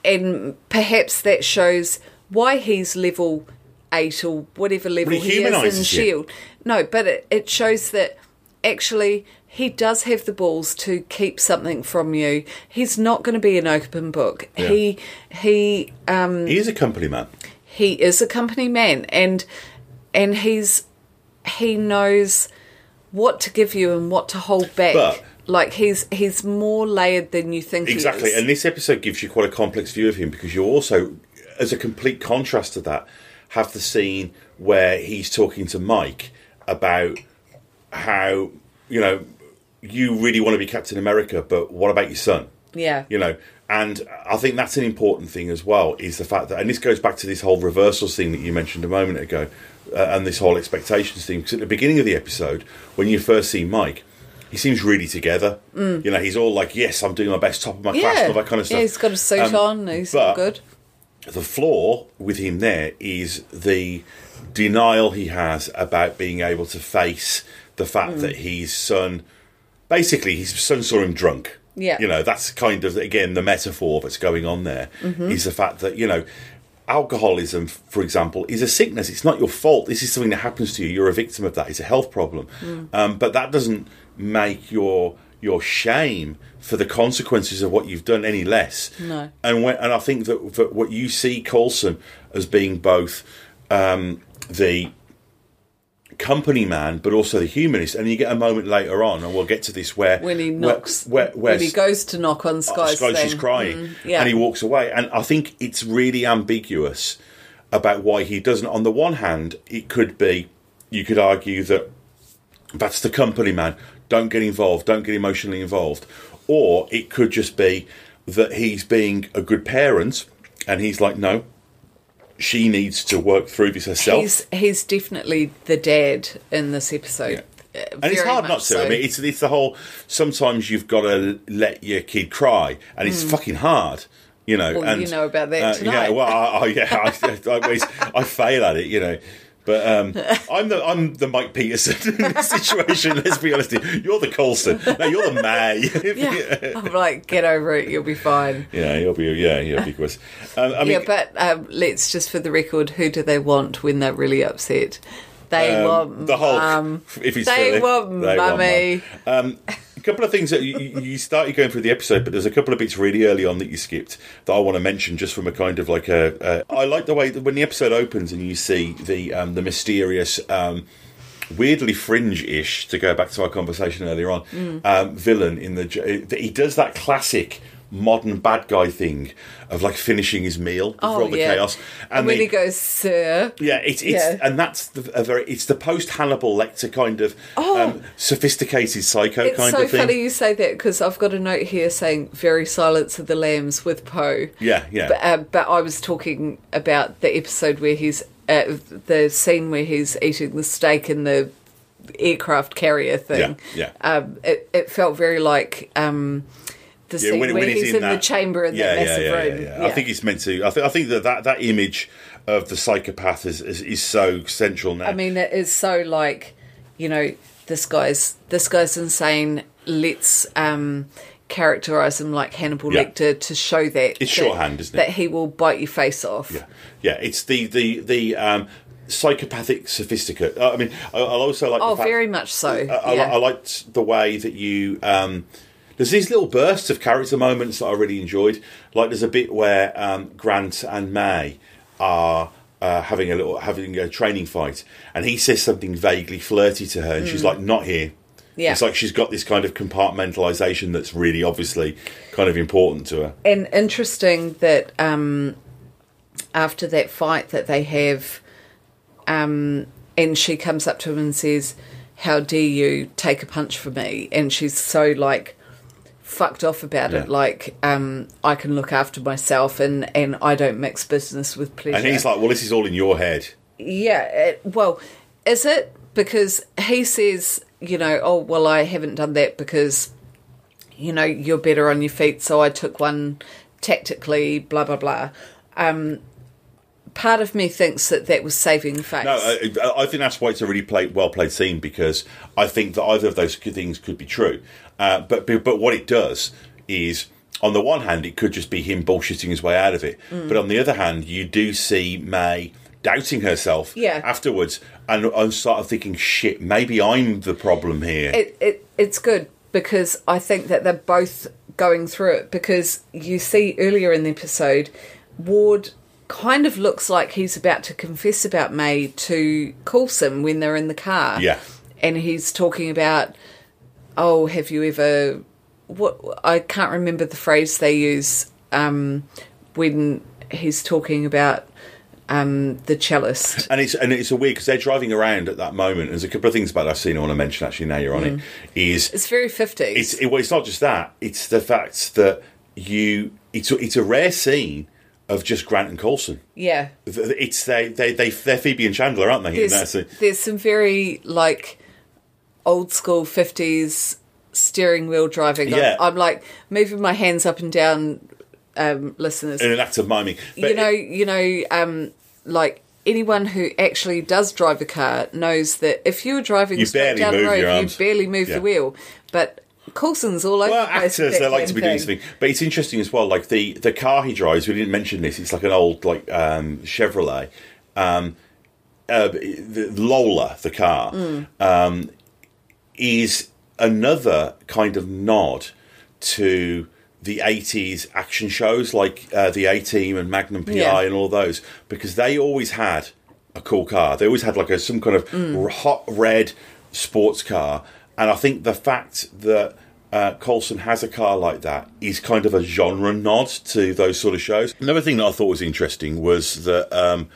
and perhaps that shows why he's level eight or whatever level he he is in you. Shield. No, but it, it shows that actually he does have the balls to keep something from you. He's not going to be an open book. Yeah. He he um he is a company man. he is a company man and and he's he knows what to give you and what to hold back. But- like he's he's more layered than you think Exactly, he is. and this episode gives you quite a complex view of him because you also, as a complete contrast to that, have the scene where he's talking to Mike about how you know you really want to be Captain America, but what about your son? yeah. you know and i think that's an important thing as well is the fact that and this goes back to this whole reversal thing that you mentioned a moment ago uh, and this whole expectations thing because at the beginning of the episode when you first see mike he seems really together you know he's all like yes i'm doing my best top of my class and all that kind of stuff Mm. Yeah, he's got a suit Um, on, he's all but- good. the flaw with him there is the denial he has about being able to face the fact Mm. that his son basically his son saw him drunk Yeah. you know that's kind of again the metaphor that's going on there is Mm-hmm. the fact that you know alcoholism for example is a sickness. It's not your fault. This is something that happens to you. You're a victim of that. It's a health problem. Mm. um, but that doesn't make your your shame for the consequences of what you've done any less. No. and when, and I think that, that what you see Coulson as being both um, the company man, but also the humanist, and you get a moment later on, and we'll get to this where When he knocks, where, where, when he goes to knock on Skye's Skye, she's thing. crying, Mm, yeah. and he walks away, and I think it's really ambiguous about why he doesn't. On the one hand, it could be you could argue that that's the company man. Don't get involved. Don't get emotionally involved. Or it could just be that he's being a good parent, and he's like, no, she needs to work through this herself. He's he's definitely the dad in this episode. Uh, and it's hard not to. so. I mean, it's it's the whole. Sometimes you've got to let your kid cry, and it's fucking hard. You know. Well, and you know about that uh, tonight. Yeah, well, I, I, yeah, I, I, I fail at it. You know, but um, I'm the I'm the Mike Peterson in this situation. Let's be honest. You're the Coulson. No, you're the May. yeah, I'm like, get over it, you'll be fine. yeah, you'll be. Yeah, you'll be good. Um, I mean, yeah, but um, let's just for the record, who do they want when they're really upset? They um, want the Hulk. if he's they silly, want they want mummy. mum. A couple of things that you, you started going through the episode, but there's a couple of bits really early on that you skipped that I want to mention, just from a kind of like a. a I like the way that when the episode opens and you see the um, the mysterious. Um, Weirdly fringe-ish to go back to our conversation earlier on. Mm. Um, villain in the he does that classic modern bad guy thing of like finishing his meal for all the chaos. And, when the- he goes, "Sir," yeah, it's it's Yeah. and that's the, a very it's the post Hannibal Lecter kind of um, sophisticated psycho Oh. it's kind so of thing. It's so funny you say that because I've got a note here saying "Very Silence of the Lambs" with Po. Yeah, yeah. But, uh, but I was talking about the episode where he's uh, the scene where he's eating the steak in the aircraft carrier thing. Yeah, Um, it, it felt very like um, the Yeah, scene when, where when he's, in, the that- chamber in yeah, that massive yeah, room. yeah, yeah. I think it's meant to. I think I think that that, that image of the psychopath is, is is so central now. I mean, it is so like, you know, this guy's this guy's insane. Let's um, characterize him like Hannibal Yeah. Lecter to show that It's that- shorthand, isn't it? That he will bite your face off. Yeah, yeah. It's the the the um, psychopathic sophisticate. Uh, I mean, I, I also like. Oh, the fact, very much so. I, I, yeah. I liked the way that you. Um, there's these little bursts of character moments that I really enjoyed. Like there's a bit where um, Grant and May are. Uh, having a little having a training fight, and he says something vaguely flirty to her, and she's like, "Not here." Mm. Yeah. It's like she's got this kind of compartmentalization that's really obviously kind of important to her. and interesting that um, after that fight that they have, um, and she comes up to him and says, "How dare you take a punch for me?" And she's so like fucked off about Yeah. it, like um, I can look after myself and and I don't mix business with pleasure. And he's like, "Well, this is all in your head." Yeah, it, well, is it? Because he says, you know, oh, well, I haven't done that because, you know, you're better on your feet, so I took one tactically, blah, blah, blah. Um, part of me thinks that that was saving face. No, I, I think that's why it's a really played, well played scene because I think that either of those things could be true. Uh, but but what it does is, on the one hand, it could just be him bullshitting his way out of it. Mm. But on the other hand, you do see May doubting herself Yeah. afterwards and, and sort of thinking, shit, maybe I'm the problem here. it, it it's good because I think that they're both going through it because you see earlier in the episode Ward kind of looks like he's about to confess about May to Coulson when they're in the car. Yeah. And he's talking about oh, have you ever what I can't remember the phrase they use um when he's talking about um the cellist. and it's and it's a weird because they're driving around at that moment. There's a couple of things about that scene I want to mention. Actually, now you're on Mm. it, is It's very 50s. it's it, well, it's not just that. It's the fact that you it's a- it's a rare scene of just Grant and Coulson. yeah. It's they they they they're Phoebe and Chandler, aren't they? there's, there's some very like old school 50s steering wheel driving Yeah. I'm, I'm like moving my hands up and down um listeners in an act of miming. But you know it- you know um like anyone who actually does drive a car knows that if you're driving You straight down the road you barely move Yeah. the wheel but Coulson's all over well, the place actors they like to be doing something, but it's interesting as well. Like the the car he drives, we didn't mention this. It's like an old like um, Chevrolet. Um, uh, the Lola, the car, Mm. um, is another kind of nod to the 80s action shows like uh, the A Team and Magnum PI Yeah. and all those because they always had a cool car. They always had like a some kind of Mm. r- hot red sports car, and I think the fact that uh, Coulson has a car like that is kind of a genre nod to those sort of shows. Another thing that I thought was interesting was that. Um,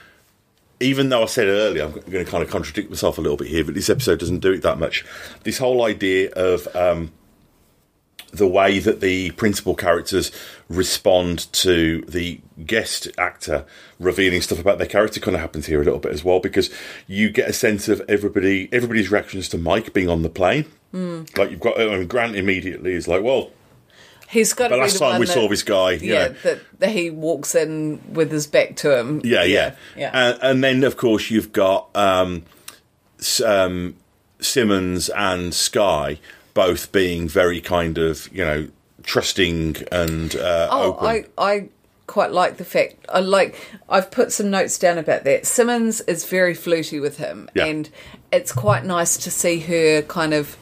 even though I said it earlier, I'm going to kind of contradict myself a little bit here, but this episode doesn't do it that much. This whole idea of um, the way that the principal characters respond to the guest actor revealing stuff about their character kind of happens here a little bit as well, because you get a sense of everybody, everybody's reactions to Mike being on the plane. Mm. Like you've got, I mean, Grant immediately is like, well, he's got be last time we that, saw this guy, yeah know, that, he walks in with his back to him Yeah, yeah, yeah. And, and then, of course, you've got um, um, Simmons and Skye both being very kind of, you know, trusting and uh, Oh, open. I, I quite like the fact. I like. I've put some notes down about that. Simmons is very flirty with him, Yeah. and it's quite nice to see her kind of,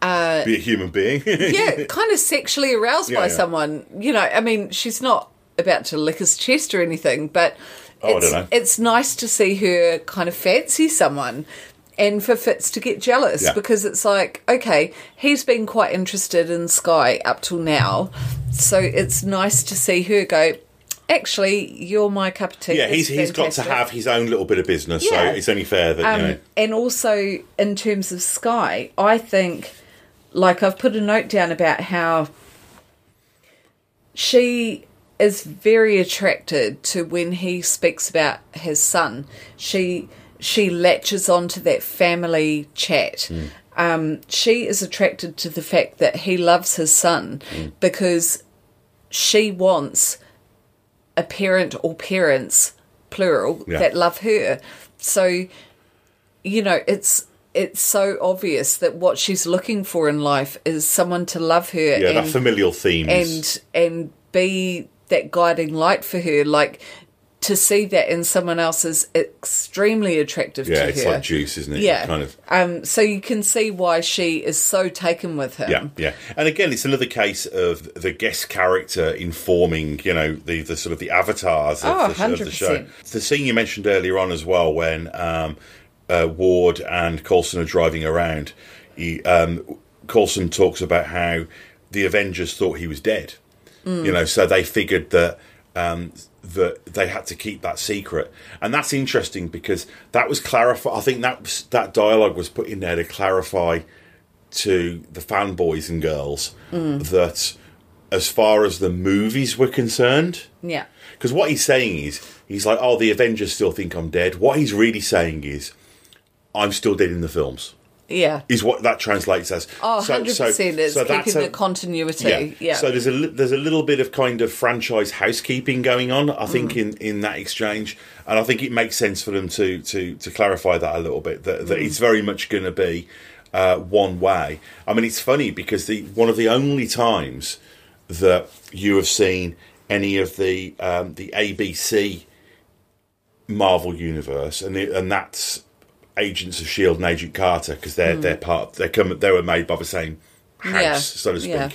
Be a human being. yeah, kind of sexually aroused Yeah, by yeah. someone. You know, I mean, she's not about to lick his chest or anything, but Oh, it's it's nice to see her kind of fancy someone. and for Fitz to get jealous Yeah. because it's like, okay, he's been quite interested in Skye up till now, so it's nice to see her go. Actually, you're my cup of tea. Yeah, he's he's got to have his own little bit of business, Yeah. so it's only fair that Um, you know. And also, in terms of Skye, I think, like, I've put a note down about how she is very attracted to when he speaks about his son. She she latches onto that family chat. Um, she is attracted to the fact that he loves his son because she wants a parent or parents plural Yeah. that love her. So you know, it's it's so obvious that what she's looking for in life is someone to love her Yeah, that familial theme and and be that guiding light for her. Like to see that in someone else is extremely attractive yeah, to it's like juice, isn't it? Yeah. kind of. Um. So you can see why she is so taken with him. Yeah, yeah, and again, it's another case of the guest character informing, you know, the, the sort of the avatars of, Oh, the, of the show. The scene you mentioned earlier on as well, when um, uh, Ward and Coulson are driving around, he, um, Coulson talks about how the Avengers thought he was dead. You know, so they figured that um, that they had to keep that secret, and that's interesting because that was clarify. I think that was, that dialogue was put in there to clarify to the fanboys and girls that as far as the movies were concerned, Yeah. because what he's saying is he's like, "Oh, the Avengers still think I'm dead." What he's really saying is, "I'm still dead in the films." Yeah. Is what that translates as. Oh, So- 100 so- percent. It's so keeping a- the continuity. Yeah. So there's a there's a little bit of kind of franchise housekeeping going on, I think, in, in that exchange, and I think it makes sense for them to to to clarify that a little bit that, that it's very much going to be uh, one way. I mean, it's funny because the one of the only times that you have seen any of the um, the ABC Marvel universe, and the, and that's Agents of Shield and Agent Carter because they're they're part they come they were made by the same house, Yeah, so to speak. yeah.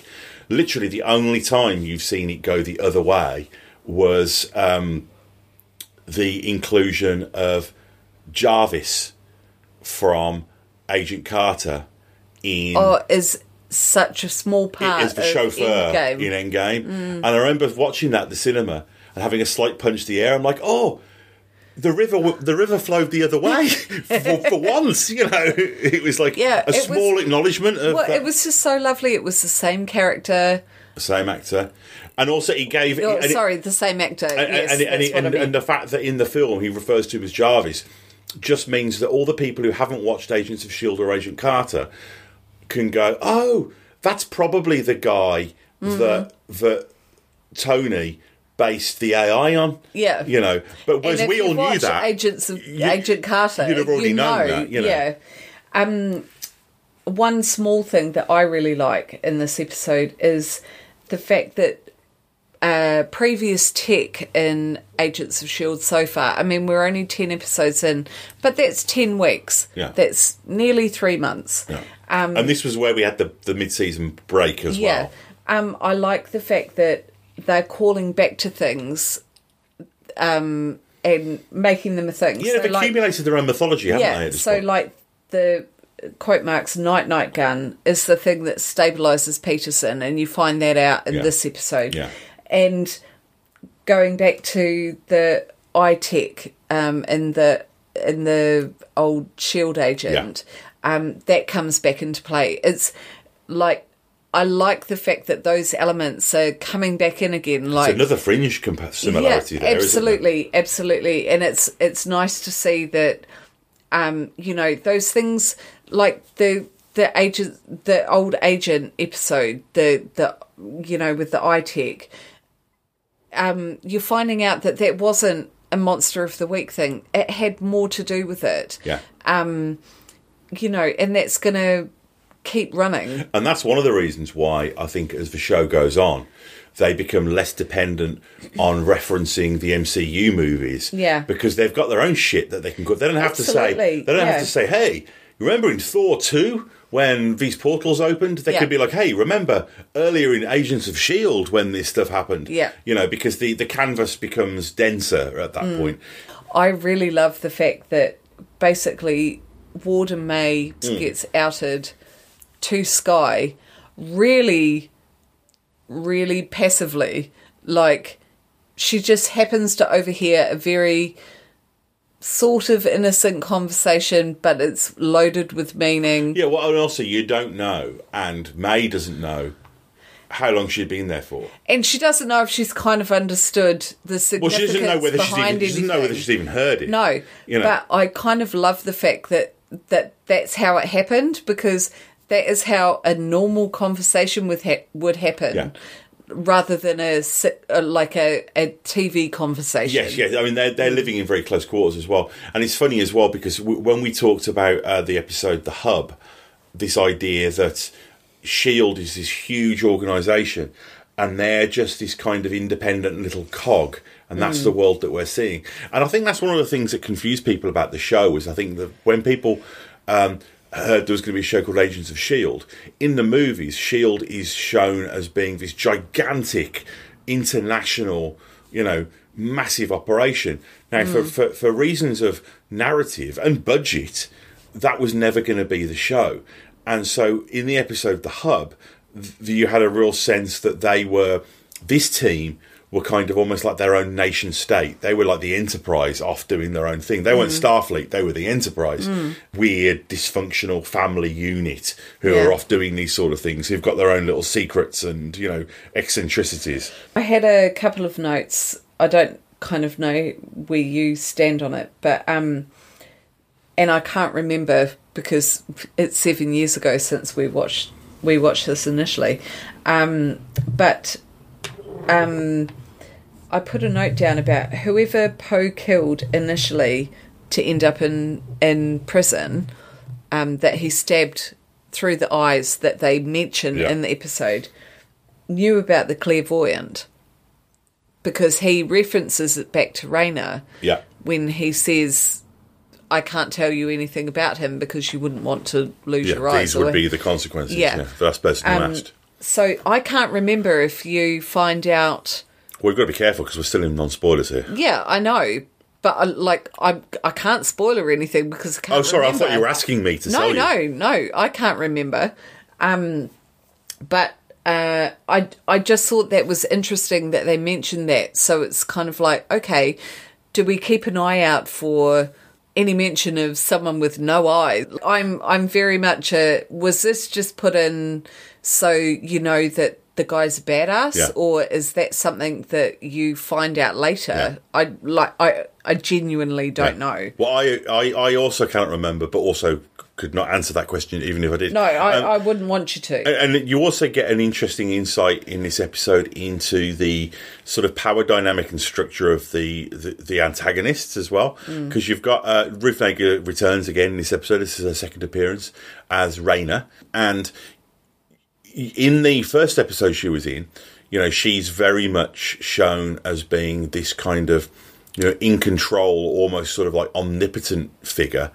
Literally, the only time you've seen it go the other way was um, the inclusion of Jarvis from Agent Carter in oh, is such a small part as the chauffeur Endgame. in Endgame. And I remember watching that at the cinema and having a slight punch to the air. I'm like, oh, the river, the river flowed the other way for, for once. You know, it was like Yeah, a it was- small acknowledgement of Well, that it was just so lovely. It was the same character. same actor, and also he gave. Oh, and it- sorry, the same actor. and, yes, and, and, I and, mean. and the fact that in the film he refers to him as Jarvis just means that all the people who haven't watched Agents of Shield or Agent Carter can go, oh, that's probably the guy Mm-hmm. that that Tony based the AI on. Yeah. you know. But whereas we all knew that, Agents of you- Agent Carter. you'd have already you known know, that, you know. Yeah. Um, one small thing that I really like in this episode is the fact that uh, previous tech in Agents of Shield so far. I mean, we're only ten episodes in, but that's ten weeks. Yeah. That's nearly three months. Yeah, and this was where we had the, the mid season break as Yeah. well. Um, I like the fact that they're calling back to things um, and making them a thing. Yeah, So, they've like- accumulated their own mythology, haven't they? yeah, this so point? like the quote marks night night gun is the thing that stabilizes Peterson, and you find that out in Yeah. this episode. Yeah. And going back to the iTech um, in the in the old Shield agent, um, that comes back into play. It's like I like the fact that those elements are coming back in again. Like It's another fringe compa- similarity yeah, there, absolutely, absolutely, and it's it's nice to see that um, you know those things like the the agent the old agent episode the the you know with the iTech um, you're finding out that that wasn't a monster of the week thing it had more to do with it Yeah. you know and that's gonna keep running And that's one of the reasons why I think as the show goes on, they become less dependent on referencing the MCU movies. Yeah. Because they've got their own shit that they can go. They don't have to say. They don't yeah. have to say, "Hey, remember in Thor two when these portals opened?" They Yeah. could be like, "Hey, remember earlier in Agents of Shield when this stuff happened?" Yeah. You know, because the the canvas becomes denser at Mm. that point. I really love the fact that basically Warden May gets outed to Skye really, really passively. Like, she just happens to overhear a very sort of innocent conversation, but it's loaded with meaning. Yeah, well, and also you don't know, and May doesn't know how long she'd been there for. And she doesn't know if she's kind of understood the Well, significance she doesn't know whether she's even, she doesn't know whether she's even heard it. No, you know. but I kind of love the fact that that that's how it happened because that is how a normal conversation with ha- would happen, Yeah. rather than a, like a, a TV conversation. Yes, yes. I mean, they're, they're living in very close quarters as well. And it's funny as well because w- when we talked about uh, the episode The Hub, this idea that S.H.I.E.L.D. Is this huge organisation and they're just this kind of independent little cog. And that's the world that we're seeing. And I think that's one of the things that confused people about the show is I think that when people um, heard there was going to be a show called Agents of S.H.I.E.L.D., in the movies, S.H.I.E.L.D. is shown as being this gigantic international, you know, massive operation. Now, for, hmm. for, for reasons of narrative and budget, that was never going to be the show. And so in the episode The Hub, th- you had a real sense that they were, this team were kind of almost like their own nation state. They were like the Enterprise off doing their own thing. They weren't Starfleet, they were the Enterprise. Weird, dysfunctional family unit who Yeah. are off doing these sort of things, who've got their own little secrets and, you know, eccentricities. I had a couple of notes. I don't kind of know where you stand on it, but um, and I can't remember because it's seven years ago since we watched we watched this initially. Um, but um, I put a note down about whoever Po killed initially to end up in in prison, um, that he stabbed through the eyes that they mention Yeah. in the episode, knew about the clairvoyant because he references it back to Raina Yeah. when he says, "I can't tell you anything about him because you wouldn't want to lose Yeah, your eyes." these or- would be the consequences. Yeah. Yeah. us person Um, asked. So I can't remember if you find out. We've got to be careful because we're still in non spoilers here. Yeah, I know, but I, like I I can't spoil or anything because I can't. Oh, sorry, I thought you were asking me to No, tell you. no, no, I can't remember. Um, but uh, I I just thought that was interesting that they mentioned that. So it's kind of like, okay, do we keep an eye out for any mention of someone with no eyes? I'm I'm very much a. Was this just put in so you know that the guy's a badass, Yeah. or is that something that you find out later? I like I I genuinely don't know. Well, I, I, I also cannot remember, but also could not answer that question even if I did. No, I, Um, I wouldn't want you to. and you also get an interesting insight in this episode into the sort of power dynamic and structure of the the, the antagonists as well, because you've got uh, Ruth Negga returns again in this episode. This is her second appearance as Raina, and in the first episode she was in, you know, she's very much shown as being this kind of, you know, in control, almost sort of like omnipotent figure.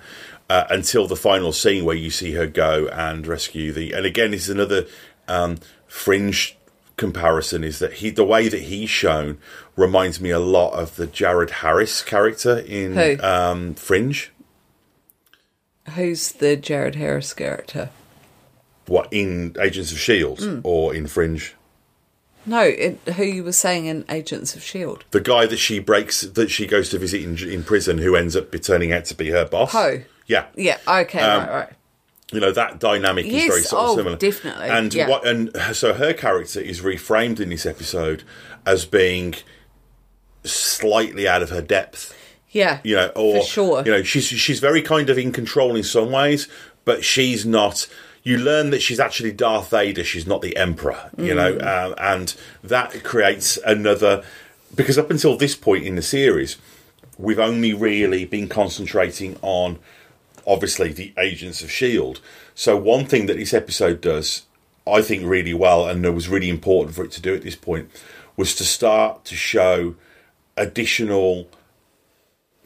Uh, until the final scene where you see her go and rescue the, and again, this is another um, fringe comparison. Is that he the way that he's shown reminds me a lot of the Jared Harris character in Who? um, Fringe. Who's the Jared Harris character? What in Agents of Shield E or in Fringe? No, it, who you were saying in Agents of Shield? the guy that she breaks that she goes to visit in, in prison who ends up be turning out to be her boss Po. yeah Yeah. Okay. Um, right. Right. you know that dynamic is Yes, very sort of oh, similar definitely, and yeah. what and so her character is reframed in this episode as being slightly out of her depth Yeah. you know, or for sure. you know, she's she's very kind of in control in some ways, but she's not. You learn that she's actually Darth Vader. She's not the Emperor, you know, Mm. um, and that creates another. Because up until this point in the series, we've only really been concentrating on, obviously, the Agents of Shield. So one thing that this episode does, I think, really well, and it was really important for it to do at this point, was to start to show additional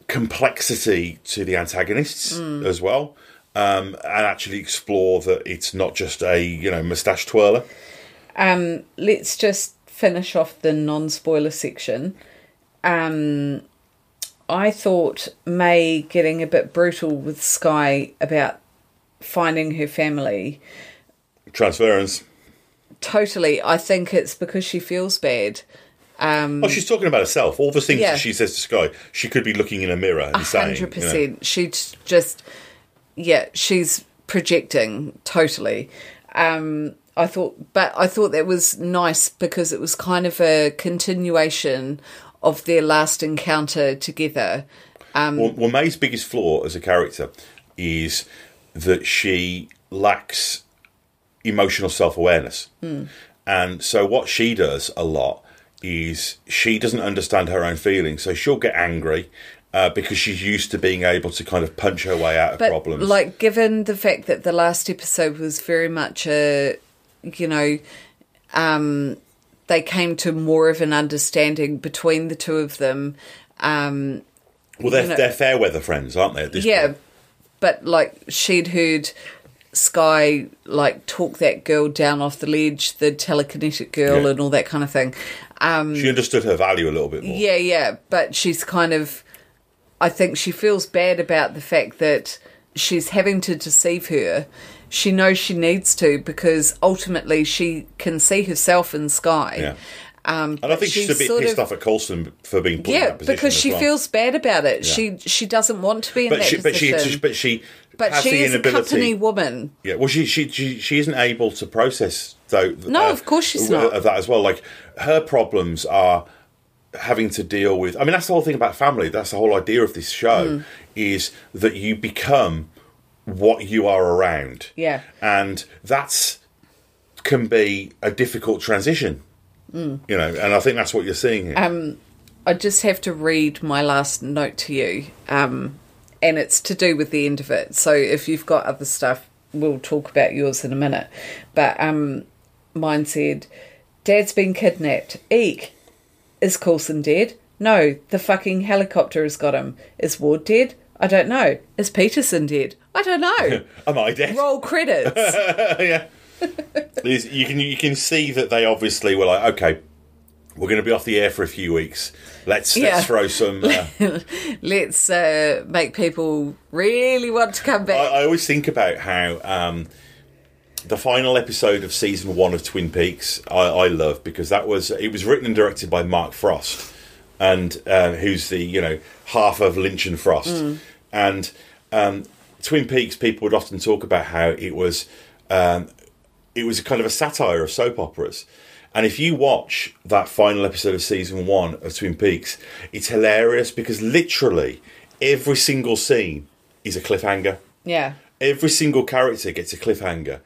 complexity to the antagonists as well, um, and actually explore that it's not just a you know mustache twirler. Um, let's just finish off the non-spoiler section. Um, I thought May getting a bit brutal with Skye about finding her family. Transference. Totally, I think it's because she feels bad. Um, Oh, she's talking about herself. All the things Yeah. that she says to Skye, she could be looking in a mirror and saying. hundred you know. percent. She's just, yeah, she's projecting totally. Um, I thought, but I thought that was nice because it was kind of a continuation of their last encounter together. Um, Well, well, May's biggest flaw as a character is that she lacks emotional self awareness. Hmm. And so, what she does a lot is she doesn't understand her own feelings. So, she'll get angry uh, because she's used to being able to kind of punch her way out of but problems. like, given the fact that the last episode was very much a, you know, um, they came to more of an understanding between the two of them. Um, well, they're, you know- they're fair weather friends, aren't they? At this yeah, point? but like she'd heard Skye like talk that girl down off the ledge, the telekinetic girl, Yeah. and all that kind of thing. Um, She understood her value a little bit more. yeah, yeah, but she's kind of. I think she feels bad about the fact that she's having to deceive her. She knows she needs to because ultimately she can see herself in Skye. Yeah. Um, And I think she's, a bit pissed of- off at Coulson for being put in that position. because she well. feels bad about it. Yeah. She she doesn't want to be in But that she, but she, but she, But has she the is a inability. company woman. Yeah, well, she she she, she isn't able to process though. No, of course she's not. Of that as well, like her problems are having to deal with. I mean, that's the whole thing about family. That's the whole idea of this show Mm. is that you become what you are around. Yeah. and that's can be a difficult transition. Mm. You know, and I think that's what you're seeing here. Um, I just have to read my last note to you, um, and it's to do with the end of it. So if you've got other stuff, we'll talk about yours in a minute. But um, mine said, "Dad's been kidnapped. Eek, is Coulson dead? No, the fucking helicopter has got him. Is Ward dead? I don't know. Is Peterson dead? I don't know. Am I dead? Roll credits. yeah. You can you can see that they obviously were like, okay, we're going to be off the air for a few weeks. Let's Yeah. let's throw some. Uh, Let's uh, make people really want to come back. I, I always think about how um, the final episode of season one of Twin Peaks I, I love because that was it was written and directed by Mark Frost, and uh, who's the you know half of Lynch and Frost, Mm. and um, Twin Peaks people would often talk about how it was um, it was a kind of a satire of soap operas. And if you watch that final episode of season one of Twin Peaks, it's hilarious because literally every single scene is a cliffhanger. yeah. Every single character gets a cliffhanger,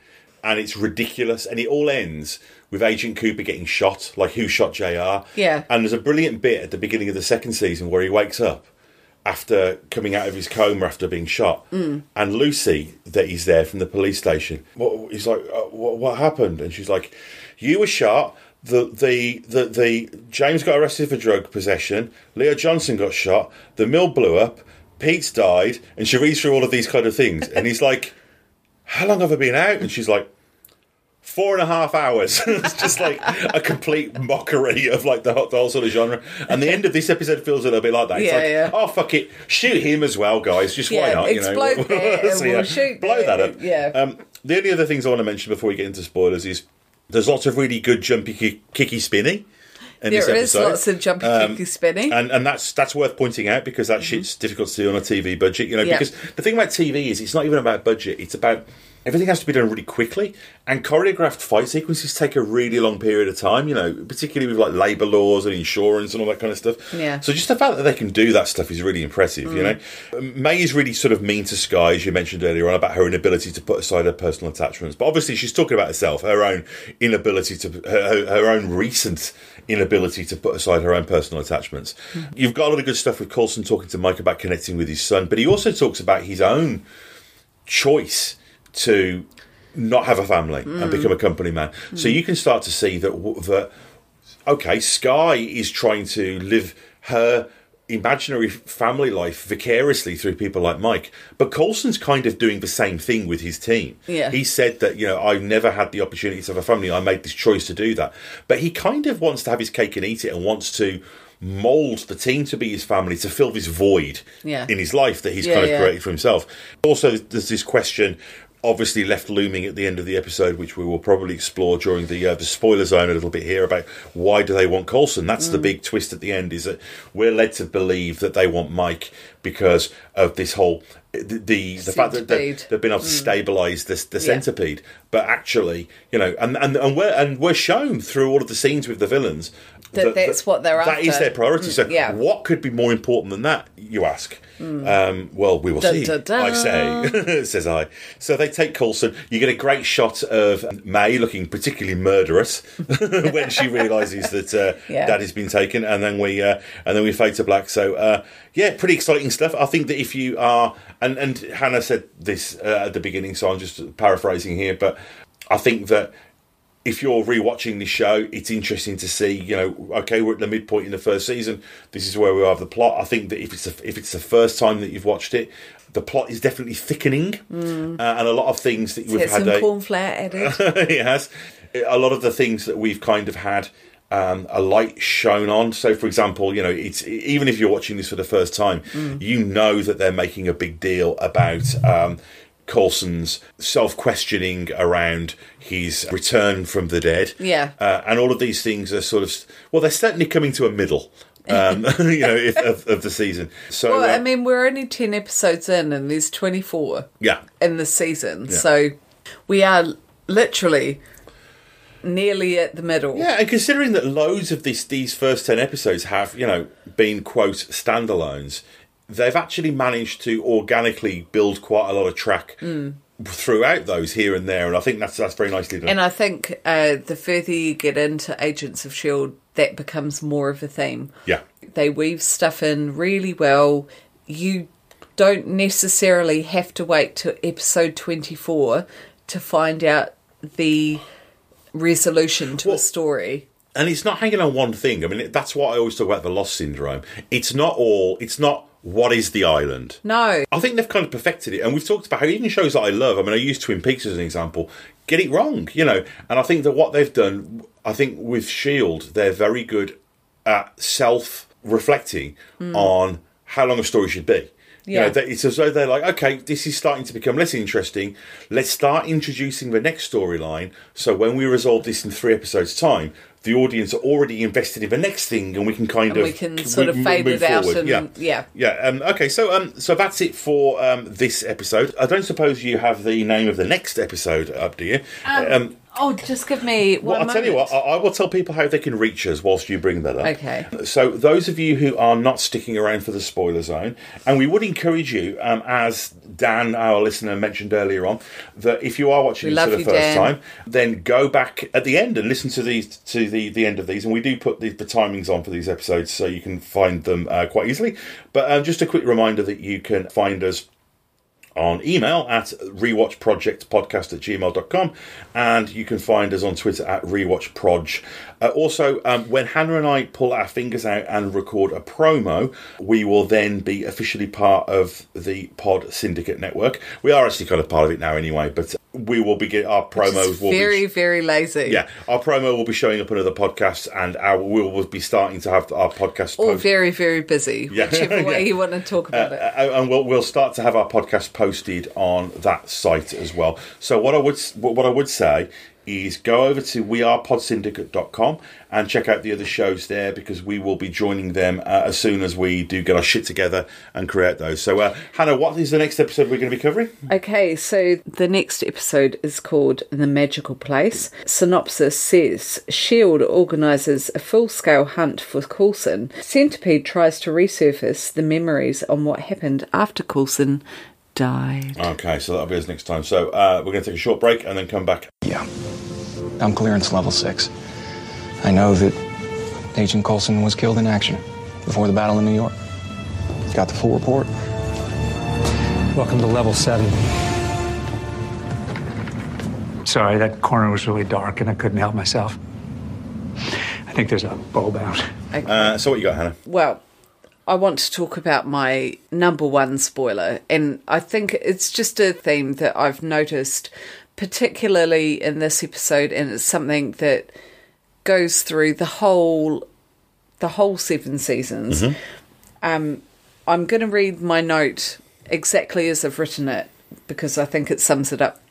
and it's ridiculous. And it all ends with Agent Cooper getting shot, like who shot JR. Yeah. And there's a brilliant bit at the beginning of the second season where he wakes up after coming out of his coma after being shot, Mm. and Lucy, that he's there from the police station. What, he's like, uh, what, "What happened?" And she's like, "You were shot." The, the the the James got arrested for drug possession. Leo Johnson got shot. The mill blew up. Pete's died, and she reads through all of these kind of things, and he's like, "How long have I been out?" And she's like, four and a half hours. it's just like a complete mockery of like the whole, the whole sort of genre. And the end of this episode feels a little bit like that. It's Yeah, like, yeah. oh fuck it, shoot him as well, guys. Just why not? You explode know, So, we'll yeah, shoot blow that, up. yeah. Um, the only other things I want to mention before we get into spoilers is there's lots of really good jumpy, ki- kicky, spinny. In There is lots of jumpy, Um, kicky, spinny. and and that's that's worth pointing out because that shit's difficult to do on a TV budget, you know. Mm-hmm. Yeah. Because the thing about TV is it's not even about budget; it's about everything has to be done really quickly, and choreographed fight sequences take a really long period of time, you know, particularly with like labour laws and insurance and all that kind of stuff. Yeah. So just the fact that they can do that stuff is really impressive, you Mm. know. May is really sort of mean to Skye, as you mentioned earlier on, about her inability to put aside her personal attachments. But obviously, she's talking about herself, her own inability to, her, her- her own recent inability to put aside her own personal attachments. You've got a lot of good stuff with Coulson talking to Mike about connecting with his son, but he also talks about his own choice to not have a family and Mm. become a company man. So Mm. you can start to see that that okay, Skye is trying to live her imaginary family life vicariously through people like Mike, but Coulson's kind of doing the same thing with his team. Yeah. He said that, you know, I've never had the opportunity to have a family. I made this choice to do that. But he kind of wants to have his cake and eat it and wants to mould the team to be his family to fill this void Yeah. in his life that he's Yeah, kind of yeah. created for himself. Also, there's this question. Obviously, left looming at the end of the episode, which we will probably explore during the uh, the spoiler zone a little bit here about why do they want Coulson? That's the Mm. big twist at the end. Is that we're led to believe that they want Mike because of this whole the the, the fact that they, they've been able to Mm. stabilize this the Yeah. centipede, but actually, you know, and and and we're and we're shown through all of the scenes with the villains That that's what they're That is after. their priority. Mm, So, yeah. what could be more important than that? You ask. Mm. Um, well, we will Dun, see. dun, dun. I say, says I. So they take Coulson. You get a great shot of May looking particularly murderous when she realizes that uh, Yeah. Daddy's been taken, and then we uh, and then we fade to black. So uh, yeah, pretty exciting stuff. I think that if you are, and and Hannah said this uh, at the beginning, so I'm just paraphrasing here, but I think that if you're rewatching this show, it's interesting to see. You know, okay, we're at the midpoint in the first season. This is where we are the plot. I think that if it's a, if it's the first time that you've watched it, the plot is definitely thickening, Mm. uh, and a lot of things that we've Get had. some a- corn flour added. it has. A lot of the things that we've kind of had um, a light shone on. So, for example, you know, it's even if you're watching this for the first time, Mm. you know that they're making a big deal about. Um, Coulson's self-questioning around his return from the dead, Yeah. uh, and all of these things are sort of well, they're certainly coming to a middle, um, you know, if, of, of the season. So, well, uh, I mean, we're only 10 episodes in and there's 24 yeah, in the season. Yeah. So we are literally nearly at the middle. Yeah, and considering that loads of this, these first 10 episodes have, you know, been, quote, standalones, they've actually managed to organically build quite a lot of track Mm. throughout those here and there, and I think that's that's very nicely done. And I think uh, the further you get into Agents of S.H.I.E.L.D., that becomes more of a theme. yeah. They weave stuff in really well. You don't necessarily have to wait to episode 24 to find out the resolution to a story. And it's not hanging on one thing. I mean, that's what I always talk about the lost syndrome. It's not all, it's not what is the island. No. I think they've kind of perfected it, and we've talked about how even shows that I love. I mean, I use Twin Peaks as an example. Get it wrong, you know. And I think that what they've done, I think with Shield, they're very good at self-reflecting Mm. on how long a story should be. You Yeah. know, that it's as though they're like, okay, this is starting to become less interesting. Let's start introducing the next storyline. So when we resolve this in three episodes' time, the audience are already invested in the next thing, and we can kind And of we can c- sort of move fade it out forward. and yeah. yeah. Yeah. Um, okay. So, um, so that's it for um, this episode. I don't suppose you have the name of the next episode up, do you? Um, oh, just give me well, I'll tell you what. I, I will tell people how they can reach us whilst you bring that up. Okay. So, those of you who are not sticking around for the spoiler zone, and we would encourage you, um, as Dan, our listener, mentioned earlier on, that if you are watching We this for the you, first Dan. time, then go back at the end and listen to these to the the end of these. And we do put the, the timings on for these episodes, so you can find them uh, quite easily. But um, just a quick reminder that you can find us on email at rewatchprojectpodcast at gmail.com and you can find us on Twitter at rewatchproj. Uh, also, um, when Hannah and I pull our fingers out and record a promo, we will then be officially part of the Pod Syndicate Network. We are actually kind of part of it now anyway, but we will be getting our promos. Just will be- very, very lazy. yeah, our promo will be showing up on other podcasts, and our we will be starting to have our podcast. Or post- very, very busy, Yeah. whichever way Yeah. you want to talk about it. uh, and we'll we'll start to have our podcast posted on that site as well. So what I would what I would say is go over to wearepodsyndicate.com and check out the other shows there because we will be joining them uh, as soon as we do get our shit together and create those. So uh, Hannah, what is the next episode we're going to be covering? Okay, so the next episode is called The Magical Place. Synopsis says S.H.I.E.L.D. organises a full scale hunt for Coulson. Centipede tries to resurface the memories on what happened after Coulson died. Okay, so that'll be us next time. So uh, we're going to take a short break and then come back. Yeah. I'm clearance level six. I know that Agent Coulson was killed in action before the battle in New York. Got the full report. Welcome to level seven. Sorry, that corner was really dark and I couldn't help myself. I think there's a bulb out. Uh, so what you got, Hannah? Well, I want to talk about my number one spoiler, and I think it's just a theme that I've noticed, particularly in this episode, and it's something that goes through the whole the whole seven seasons. Mm-hmm. Um, I'm going to read my note exactly as I've written it because I think it sums it up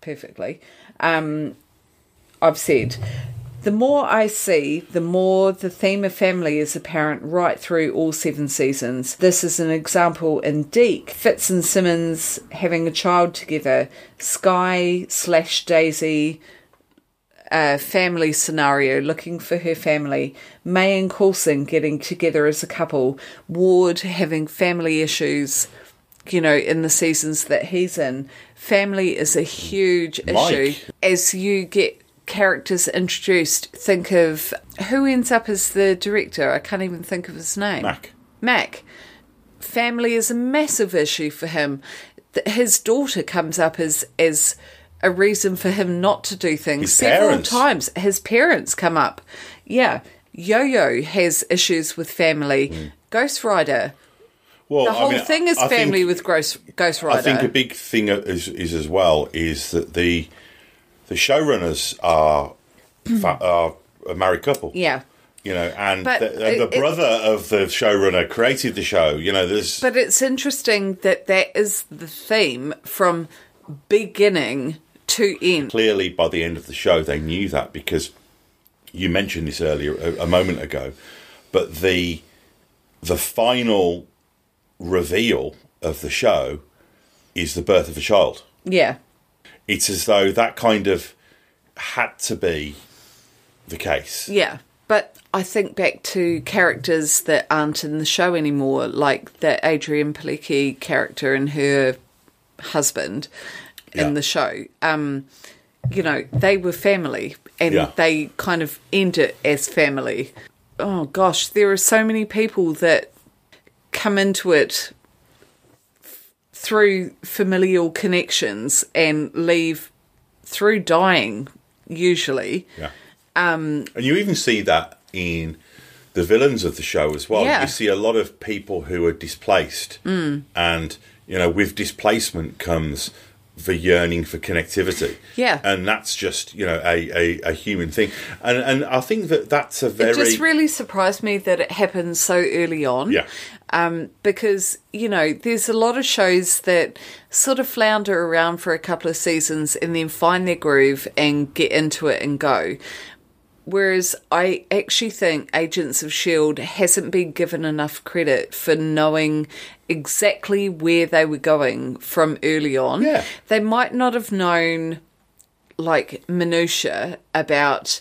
perfectly. Um, I've said, the more I see, the more the theme of family is apparent right through all seven seasons. This is an example in Deke, Fitz and Simmons having a child together, Skye slash Daisy uh, family scenario, looking for her family, May and Coulson getting together as a couple, Ward having family issues, you know, in the seasons that he's in. Family is a huge Mike. issue. As you get characters introduced, think of who ends up as the director. I can't even think of his name. Mac. Mac. Family is a massive issue for him. His daughter comes up as as a reason for him not to do things His several parents. times. His parents come up. Yeah. Yo-Yo has issues with family. Hmm. Ghost Rider. Well, The I whole mean, thing is I think- family with Ghost, Ghost Rider. I think a big thing is, is as well is that the the showrunners are fa- hmm. are a married couple. yeah. You know, and But the, the it- it- brother of the showrunner created the show. You know, there's But it's interesting that that is the theme from beginning to end. clearly by the end of the show they knew that because you mentioned this earlier a, a moment ago, but the the final reveal of the show is the birth of a child. Yeah. It's as though that kind of had to be the case. Yeah. But I think back to characters that aren't in the show anymore, like the Adrianne Palicki character and her husband Yeah. in the show. Um, you know, they were family and Yeah. they kind of end it as family. Oh gosh, there are so many people that come into it through familial connections and leave through dying usually. Yeah. Um, and you even see that in the villains of the show as well. Yeah. You see a lot of people who are displaced, Mm. and you know, with displacement comes the yearning for connectivity. Yeah. and that's just you know a, a, a human thing, and and I think that that's a very It just really surprised me that it happened so early on. yeah. Um, because, you know, there's a lot of shows that sort of flounder around for a couple of seasons and then find their groove and get into it and go. Whereas I actually think Agents of S.H.I.E.L.D. Hasn't been given enough credit for knowing exactly where they were going from early on. Yeah. They might not have known like minutia about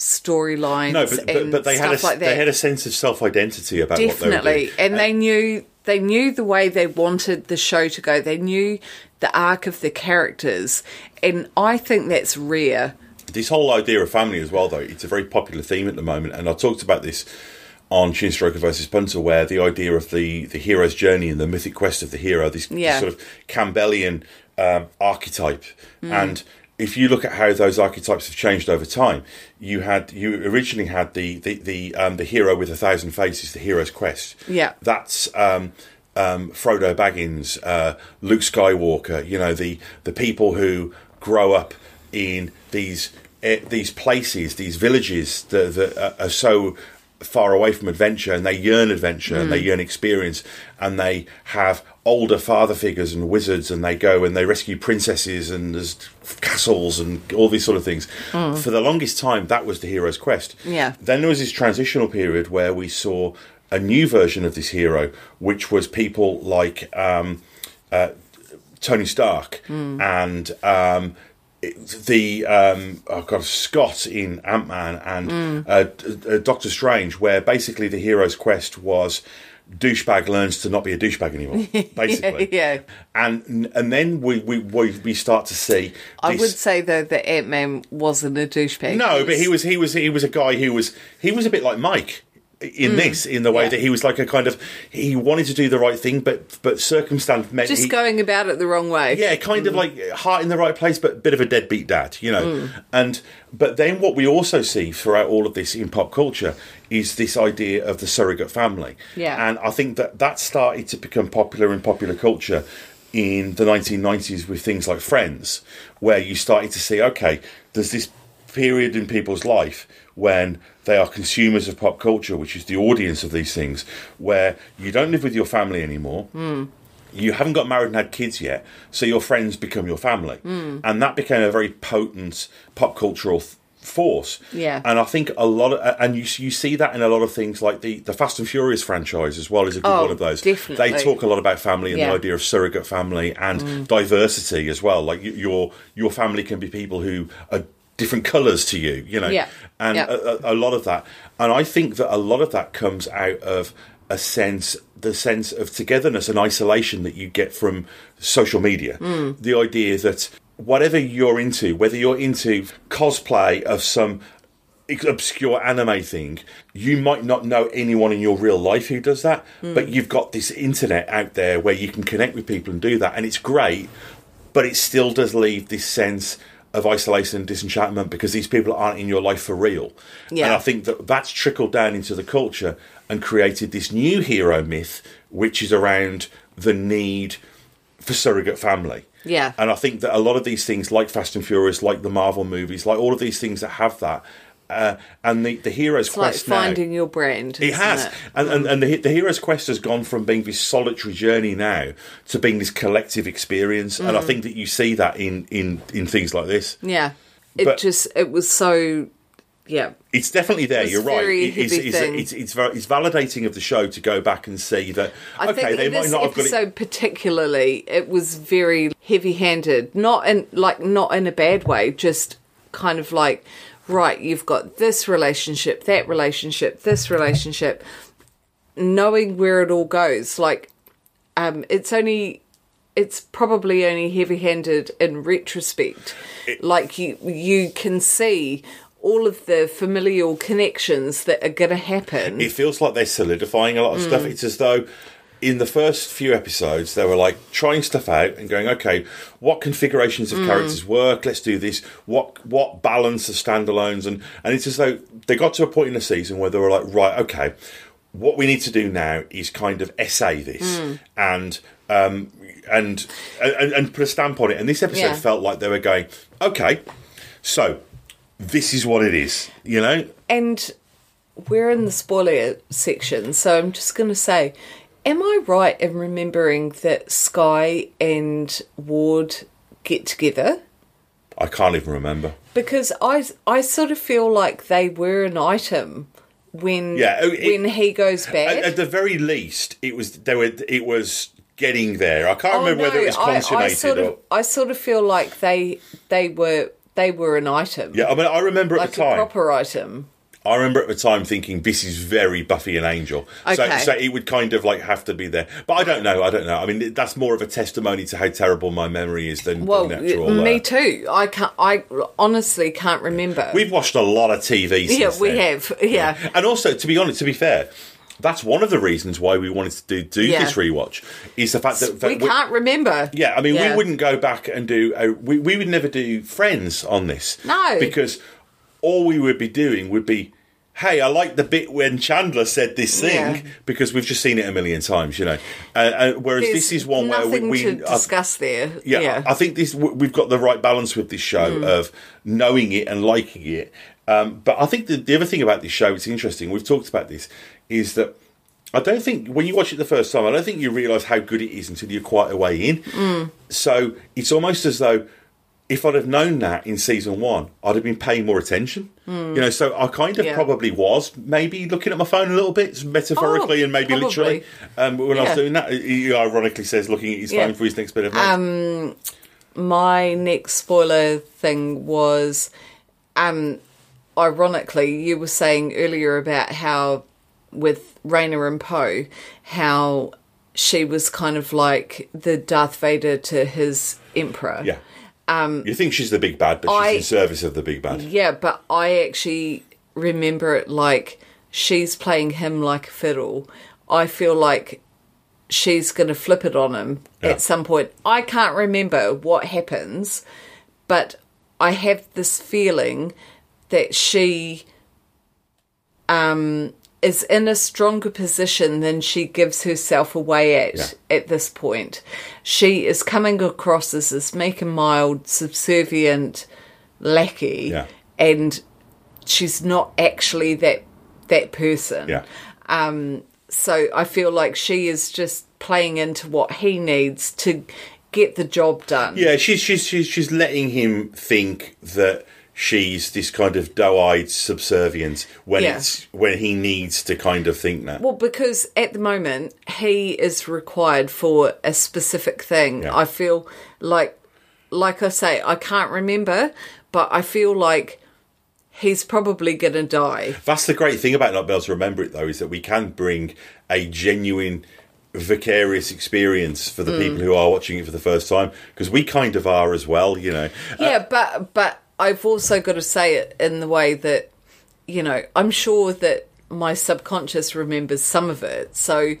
storylines No, but, but, but they had a, like they had a sense of self identity about what they were definitely. Doing. and they knew they knew the way they wanted the show to go. They knew the arc of the characters. And i think that's rare. This whole idea of family as well, though, it's a very popular theme at the moment, and I talked about this on Chinstroker versus Punter, where the idea of the the hero's journey and the mythic quest of the hero, this, this sort of Campbellian um, archetype, and if you look at how those archetypes have changed over time, you had you originally had the the the, um, the hero with a thousand faces, the hero's quest. Yeah. that's. Um, um, Frodo Baggins, uh, Luke Skywalker, you know the the people who grow up in these eh, these places, these villages that, that are- are so far away from adventure, and they yearn adventure and they yearn experience, and they have older father figures and wizards, and they go and they rescue princesses and there's castles and all these sort of things. For the longest time, that was the hero's quest. Yeah. Then there was this transitional period where we saw a new version of this hero, which was people like um, uh, Tony Stark and um, the um, oh god Scott in Ant Man and uh, uh, Doctor Strange, where basically the hero's quest was douchebag learns to not be a douchebag anymore, basically. yeah And and then we we we, we start to see. i would say though that ant-man wasn't a douchebag no, but he was he was he was a guy who was he was a bit like Mike in this in the way Mm. yeah. that he was like a kind of he wanted to do the right thing, but but circumstance meant just he, going about it the wrong way yeah, kind of like heart in the right place, but a bit of a deadbeat dad, you know. Mm. And but then what we also see throughout all of this in pop culture is this idea of the surrogate family. Yeah. and I think that that started to become popular in popular culture in the 1990s with things like Friends, where you started to see okay, there's this period in people's life when they are consumers of pop culture, which is the audience of these things, where you don't live with your family anymore. Hmm. You haven't got married and had kids yet, so your friends become your family. Hmm. And that became a very potent pop cultural th- force. Yeah. And I think a lot of, and you you see that in a lot of things like the, the Fast and Furious franchise as well is a good Oh, one of those. definitely. They talk a lot about family and Yeah. the idea of surrogate family and Mm. diversity as well. Like your your family can be people who are different colours to you, you know, Yeah. and Yeah. A, a, a lot of that. And I think that a lot of that comes out of a sense, the sense of togetherness and isolation that you get from social media. Mm. The idea that whatever you're into, whether you're into cosplay of some obscure anime thing, you might not know anyone in your real life who does that, Mm. but you've got this internet out there where you can connect with people and do that, and it's great, but it still does leave this sense of isolation and disenchantment because these people aren't in your life for real. Yeah. And I think that that's trickled down into the culture and created this new hero myth, which is around the need for surrogate family. Yeah. And I think that a lot of these things, like Fast and Furious, like the Marvel movies, like all of these things that have that, uh, and the, the hero's It's like quest now. finding your brand. It has, it? and and, and the, the hero's quest has gone from being this solitary journey now to being this collective experience, and I Mm. think that you see that in in in things like this. Yeah. It But- just it was so yeah. It's definitely there. It's You're right. It- it's, heavy it's, it's, it's, it's validating of the show to go back and see that. I okay, think they might not have got it. particularly, it was very heavy-handed. Not in like not in a bad way. Just kind of like, right, you've got this relationship, that relationship, this relationship, knowing where it all goes. Like, um, it's only. It's probably only heavy-handed in retrospect. like you, you can see all of the familial connections that are going to happen. it feels like they're solidifying a lot of stuff. Mm. It's as though in the first few episodes they were like trying stuff out and going, okay, what configurations of Mm. characters work? Let's do this. What what balance of standalones? And and it's as though they got to a point in the season where they were like, right, okay, what we need to do now is kind of essay this Mm. and. Um, and, and and put a stamp on it. And this episode Yeah. felt like they were going, okay, so this is what it is, you know. And we're in the spoiler section, so I'm just going to say, am I right in remembering that Skye and Ward get together? I can't even remember. Because I I sort of feel like they were an item when Yeah, oh, it- when he goes back. at the very least, it was there were it was getting there. I can't Oh, remember whether it was no, I- consummated I, sort or. of I sort of feel like they they were they were an item. Yeah, I mean, I remember at like the a time. proper item. I remember at the time thinking this is very Buffy and Angel. So, Okay. so it would kind of like have to be there. But I don't know. I don't know. I mean, that's more of a testimony to how terrible my memory is than, Well, than actual. me uh, too. I can't. I honestly can't remember. We've watched a lot of TV. Since yeah, we then. have. Yeah. And also, to be honest, to be fair, that's one of the reasons why we wanted to do, do Yeah. this rewatch is the fact that, that we can't remember. Yeah, I mean, Yeah. we wouldn't go back and do. A, we we would never do Friends on this. No. because all we would be doing would be. Hey, I like the bit when Chandler said this thing Yeah. because we've just seen it a million times, you know. Uh, uh, whereas There's this is one where we, we to discuss there. yeah, Yeah. I think this we've got the right balance with this show Mm. of knowing it and liking it. Um, but I think the, the other thing about this show, it's interesting. We've talked about this, is that I don't think when you watch it the first time, I don't think you realise how good it is until you're quite a way in. Mm. So it's almost as though if I'd have known that in season one, I'd have been paying more attention. Mm. You know, so I kind of Yeah. probably was maybe looking at my phone a little bit metaphorically Oh, and maybe probably. literally um, when I was doing that. He ironically says looking at his Yeah. phone for his next bit of news. Um, my next spoiler thing was, um, ironically, you were saying earlier about how with Raina and Po, how she was kind of like the Darth Vader to his Emperor. Yeah. Um, You think she's the big bad, but she's in service of the big bad. Yeah, but I actually remember it like she's playing him like a fiddle. I feel like she's going to flip it on him Yeah. at some point. I can't remember what happens, but I have this feeling that she um is in a stronger position than she gives herself away at at this point. She is coming across as this meek and mild, subservient lackey, Yeah. and she's not actually that that person. Yeah. Um, so I feel like she is just playing into what he needs to get the job done. Yeah, she's she's she's she's letting him think that she's this kind of doe-eyed subservient when Yeah. it's when he needs to kind of think that. Well, because at the moment he is required for a specific thing. Yeah. I feel like, like I say, I can't remember, but I feel like he's probably gonna die. That's the great thing about not being able to remember it, though, is that we can bring a genuine vicarious experience for the Mm. people who are watching it for the first time because we kind of are as well, you know. Yeah, but but I've also got to say it in the way that you know I'm sure that my subconscious remembers some of it. So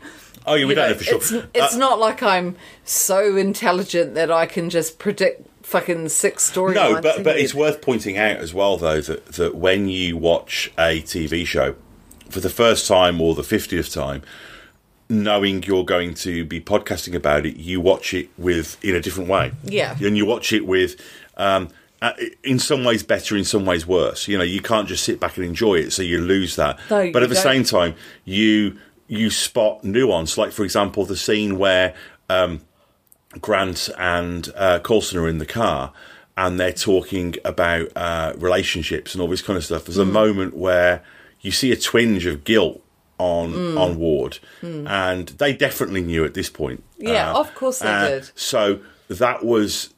Oh, yeah, we don't know for sure. It's, it's Uh, not like I'm so intelligent that I can just predict fucking six storylines. No, but but it's worth pointing out as well, though, that that when you watch a TV show for the first time or the fiftieth time, knowing you're going to be podcasting about it, you watch it with in a different way. Yeah. and you watch it with. Um, uh, in some ways better, in some ways worse. You know, you can't just sit back and enjoy it, so you lose that. No, but at the don't. same time, you you spot nuance. Like for example, the scene where um, Grant and uh, Coulson are in the car and they're talking about uh, relationships and all this kind of stuff. There's a Mm. moment where you see a twinge of guilt on Mm. on Ward, Mm. and they definitely knew at this point. Yeah, of course they uh, did. So that was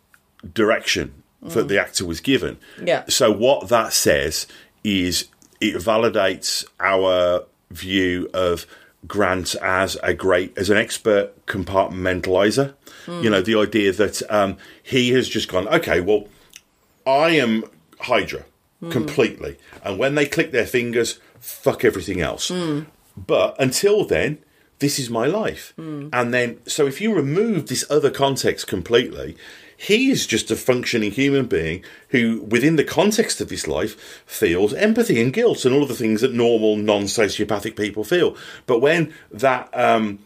direction that Mm. the actor was given. Yeah. So what that says is it validates our view of Grant as a great as an expert compartmentalizer. Mm. You know, the idea that um, he has just gone, okay, well, I am Hydra Mm. completely, and when they click their fingers, fuck everything else. Mm. But until then, this is my life. Mm. And then, so if you remove this other context completely, he is just a functioning human being who, within the context of his life, feels empathy and guilt and all of the things that normal, non sociopathic people feel. But when that um,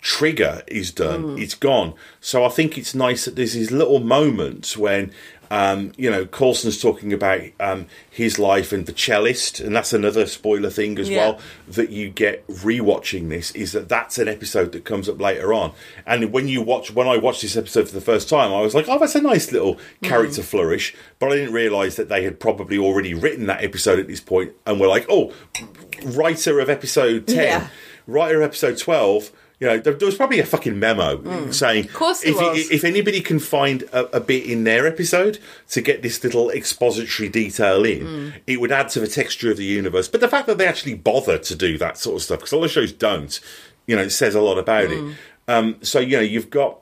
trigger is done, Mm. it's gone. So I think it's nice that there's these little moments when. Um, you know, Coulson's talking about um, his life and the cellist, and that's another spoiler thing as Yeah. well that you get rewatching this is that that's an episode that comes up later on. And when you watch, when I watched this episode for the first time, I was like, oh, that's a nice little character flourish. But I didn't realise that they had probably already written that episode at this point and were like, oh, writer of episode 10, Yeah. writer of episode 12. You know, there, there was probably a fucking memo saying, Of course if, you- was. if anybody can find a, a bit in their episode to get this little expository detail in, Mm. it would add to the texture of the universe. But the fact that they actually bother to do that sort of stuff, because a lot of shows don't, you know, it says a lot about Mm. it. Um, so, you know, you've got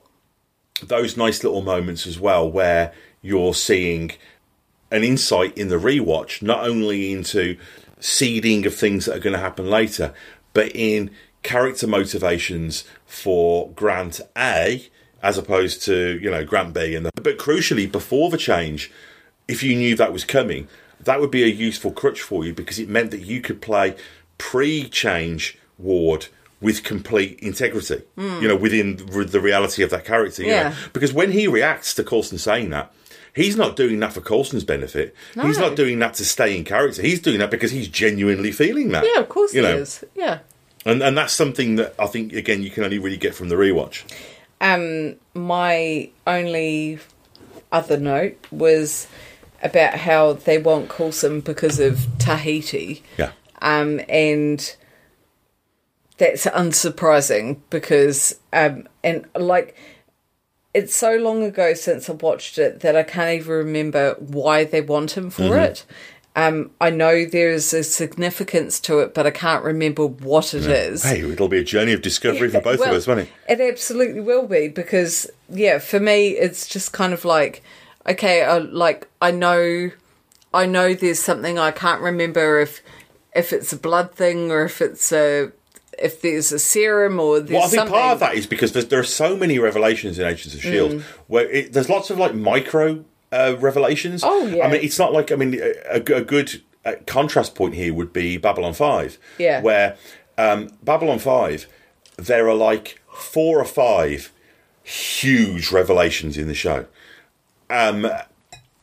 those nice little moments as well where you're seeing an insight in the rewatch, not only into seeding of things that are going to happen later, but in character motivations for Grant A, as opposed to you know Grant B, and the, but crucially before the change, if you knew that was coming, that would be a useful crutch for you because it meant that you could play pre-change Ward with complete integrity. Mm. You know, within the reality of that character. you know. Yeah. because when he reacts to Coulson saying that. He's not doing that for Coulson's benefit. He's not doing that to stay in character. He's doing that because he's genuinely feeling that. yeah, of course you he know. is. Yeah. And and that's something that I think again you can only really get from the rewatch. Um, my only other note was about how they want Coulson because of Tahiti. Yeah. Um, and that's unsurprising because, um, and like, it's so long ago since I watched it that I can't even remember why they want him for Mhm. it. Um, I know there's a significance to it, but I can't remember what it is. Hey, it'll be a journey of discovery for both Well, of us, won't it? It absolutely will be because yeah, for me it's just kind of like okay, I, like I know I know there's something I can't remember if if it's a blood thing or if it's a if there's a serum or there's Well, I think something. part of that is because there are so many revelations in Agents of Shield Mm. Where it, there's lots of like micro uh, revelations. Oh, yeah. I mean, it's not like I mean a, a good uh, contrast point here would be Babylon Five. Yeah. where um, Babylon Five there are like four or five huge revelations in the show. Um,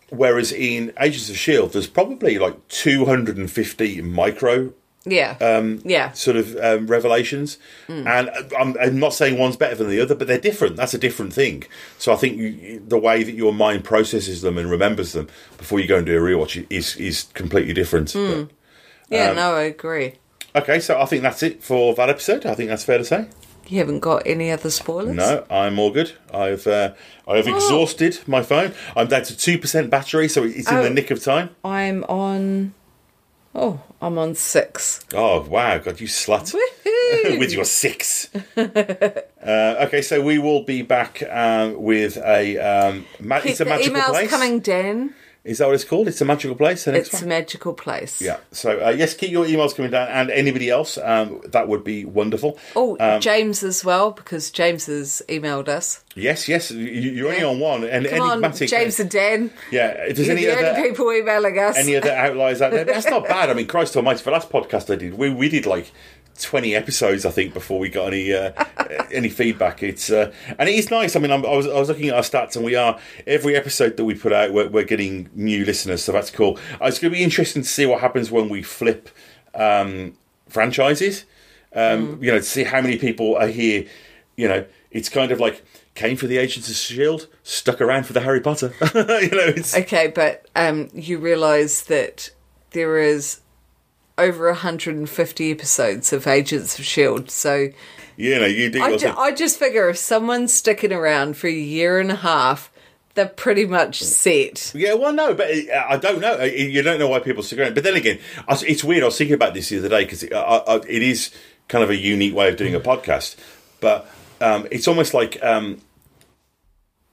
whereas in Agents of Shield, there's probably like 250 micro Yeah. um, yeah. sort of um, revelations. Mm. And I'm, I'm not saying one's better than the other, but they're different. That's a different thing. So I think you, the way that your mind processes them and remembers them before you go and do a rewatch is is completely different. Mm. Yeah, um, no, I agree. Okay, so I think that's it for that episode. I think that's fair to say. You haven't got any other spoilers? No, I'm all good. I've uh, I've Oh. exhausted my phone. I'm down to two percent battery, so it's in Oh. the nick of time. I'm on. Oh, I'm on six. Oh wow, God, you slut! with your six. uh, okay, so we will be back um, with a. Um, ma- Keep it's a the magical emails place. coming, Dan. Is that what it's called? It's a magical place. It's a magical place. Yeah. So uh, yes, keep your emails coming Dan, and anybody else, um, that would be wonderful. Oh, Um, James as well, because James has emailed us. Yes, yes, you- you're only on one, and Come on. James and Dan. Yeah, if there's You're any the other people emailing us. any other outliers out there. That's not bad. I mean, Christ Almighty, for the last podcast I did, we we did like twenty episodes, I think, before we got any uh, any feedback. It's uh, and it is nice. I mean, I'm, I was I was looking at our stats, and we are every episode that we put out, we're, we're getting new listeners, so that's cool. Uh, it's going to be interesting to see what happens when we flip um, franchises. Um, You know, to see how many people are here. You know, it's kind of like came for the Agents of Shield, stuck around for the Harry Potter. you know, it's Okay, but um, you realise that there is over 150 episodes of Agents of S.H.I.E.L.D., so you know, you do. I, ju- I just figure if someone's sticking around for a year and a half, they're pretty much set. Yeah, well, no, but uh, I don't know. Uh, You don't know why people stick around. But then again, it's weird. I was thinking about this the other day because it, I- it is kind of a unique way of doing a podcast. But um, it's almost like um,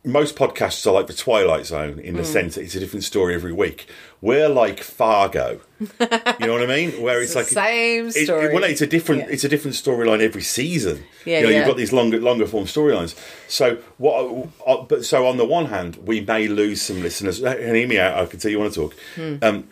most podcasts are like the Twilight Zone in the Mm. sense that it's a different story every week. We're like Fargo. you know what I mean? Where it's, the like same it- it- story. well, it's a different. Yeah. It's a different storyline every season. Yeah, you know, yeah. you've got these longer, longer form storylines. So what? Uh, but so on the one hand, we may lose some listeners. Me out. I can tell you want to talk. Hmm. Um,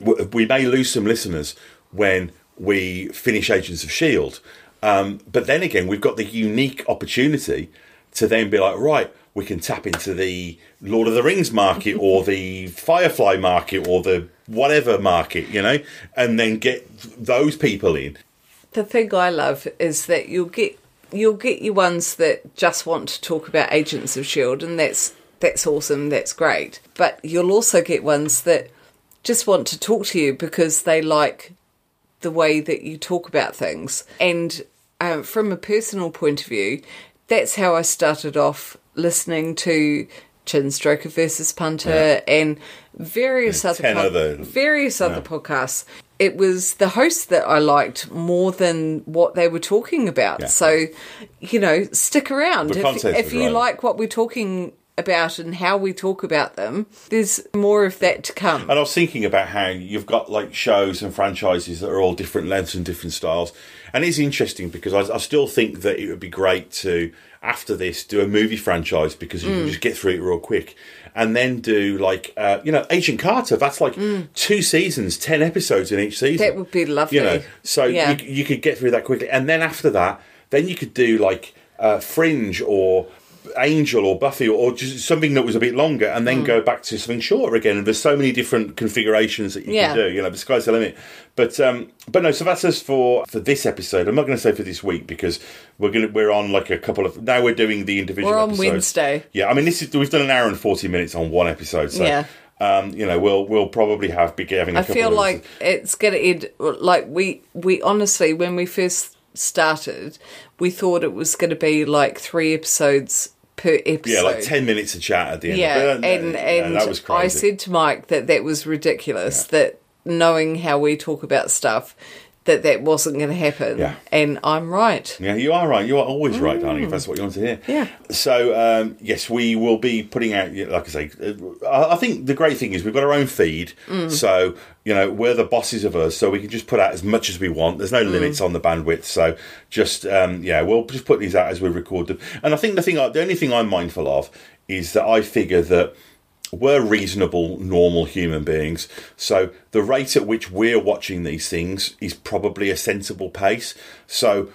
w- we may lose some listeners when we finish Agents of Shield. Um, but then again, we've got the unique opportunity to then be like, right, we can tap into the Lord of the Rings market or the Firefly market or the whatever market, you know, and then get those people in. The thing I love is that you'll get you'll get your ones that just want to talk about Agents of Shield, and that's that's awesome, that's great. But you'll also get ones that just want to talk to you because they like the way that you talk about things. And um, from a personal point of view, that's how I started off listening to Chin Stroker versus Punter and various other 10 other- various other podcasts. It was the hosts that I liked more than what they were talking about. Yeah. So, you know, stick around. The If, if you right. like what we're talking about and how we talk about them, there's more of that to come. And I was thinking about how you've got like shows and franchises that are all different lengths and different styles. And it's interesting because I, I still think that it would be great to, after this, do a movie franchise because you Mm. can just get through it real quick. And then do like, uh, you know, Agent Carter. That's like two seasons, 10 episodes in each season. Mm. That would be lovely. You know, so Yeah. you, you could get through that quickly. And then after that, then you could do like uh, Fringe or Angel or Buffy or just something that was a bit longer and Mm. then go back to something shorter again. And there's so many different configurations that you Yeah. can do. You know, the sky's the limit. But um, but no, so that's us for for this episode. I'm not going to say for this week because we're gonna we're on like a couple of now we're doing the individual. We're on episodes. Wednesday. Yeah, I mean this is we've done an hour and forty minutes on one episode. So Yeah. um, you know we'll we'll probably have be having. a I feel like it's going to end. Like we, we honestly, when we first started, we thought it was going to be like three episodes per episode. yeah, like ten minutes of chat at the end. Yeah, But, uh, and yeah, and that was I said to Mike that that was ridiculous. That knowing how we talk about stuff, that that wasn't going to happen. Yeah. and I'm right. Yeah, you are right. You are always right, darling, if that's what you want to hear. Yeah. So, um, yes, we will be putting out, like I say, uh, I think the great thing is we've got our own feed. Mm. So, you know, we're the bosses of us, so we can just put out as much as we want. There's no limits on the bandwidth. So, just, um, yeah, we'll just put these out as we record them. And I think the thing, the only thing I'm mindful of is that I figure that we're reasonable, normal human beings. So the rate at which we're watching these things is probably a sensible pace. So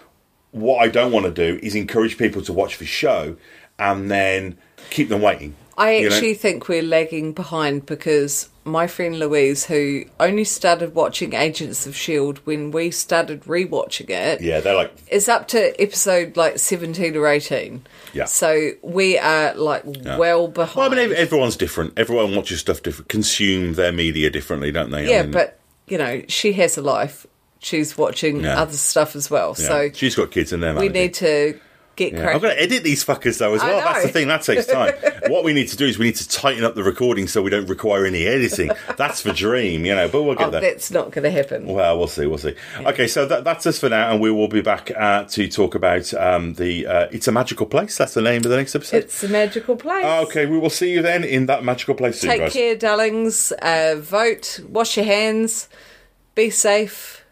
what I don't want to do is encourage people to watch the show and then keep them waiting. I you know? actually think we're lagging behind because my friend Louise, who only started watching Agents of S.H.I.E.L.D. when we started rewatching it, Yeah, they're like is up to episode like 17 or 18. Yeah. So we are like well behind. Well, I mean, everyone's different. Everyone watches stuff different, consume their media differently, don't they? I yeah, mean, but, you know, she has a life. She's watching Yeah. other stuff as well. yeah. So she's got kids in there. we need to get Yeah. cracking. I've got to edit these fuckers though as well. That's the thing. That takes time. what we need to do is we need to tighten up the recording so we don't require any editing. That's the dream, you know. But we'll get Oh, there. that's not going to happen. Well, we'll see. We'll see. Okay, so that, that's us for now, and we will be back uh, to talk about um, the. Uh, it's a magical place. That's the name of the next episode. It's a magical place. Okay, we will see you then in that magical place soon, Take guys. care, darlings. Uh, vote. Wash your hands. Be safe.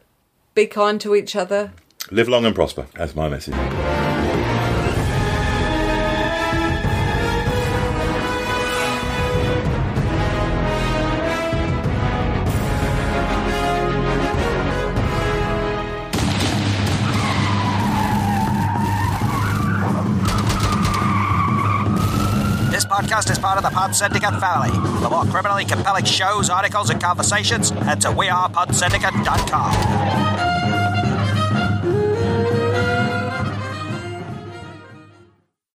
Be kind to each other. Live long and prosper. That's my message. Is part of the Pod Syndicate family. For more criminally compelling shows, articles, and conversations, head to wearePodsyndicate.com.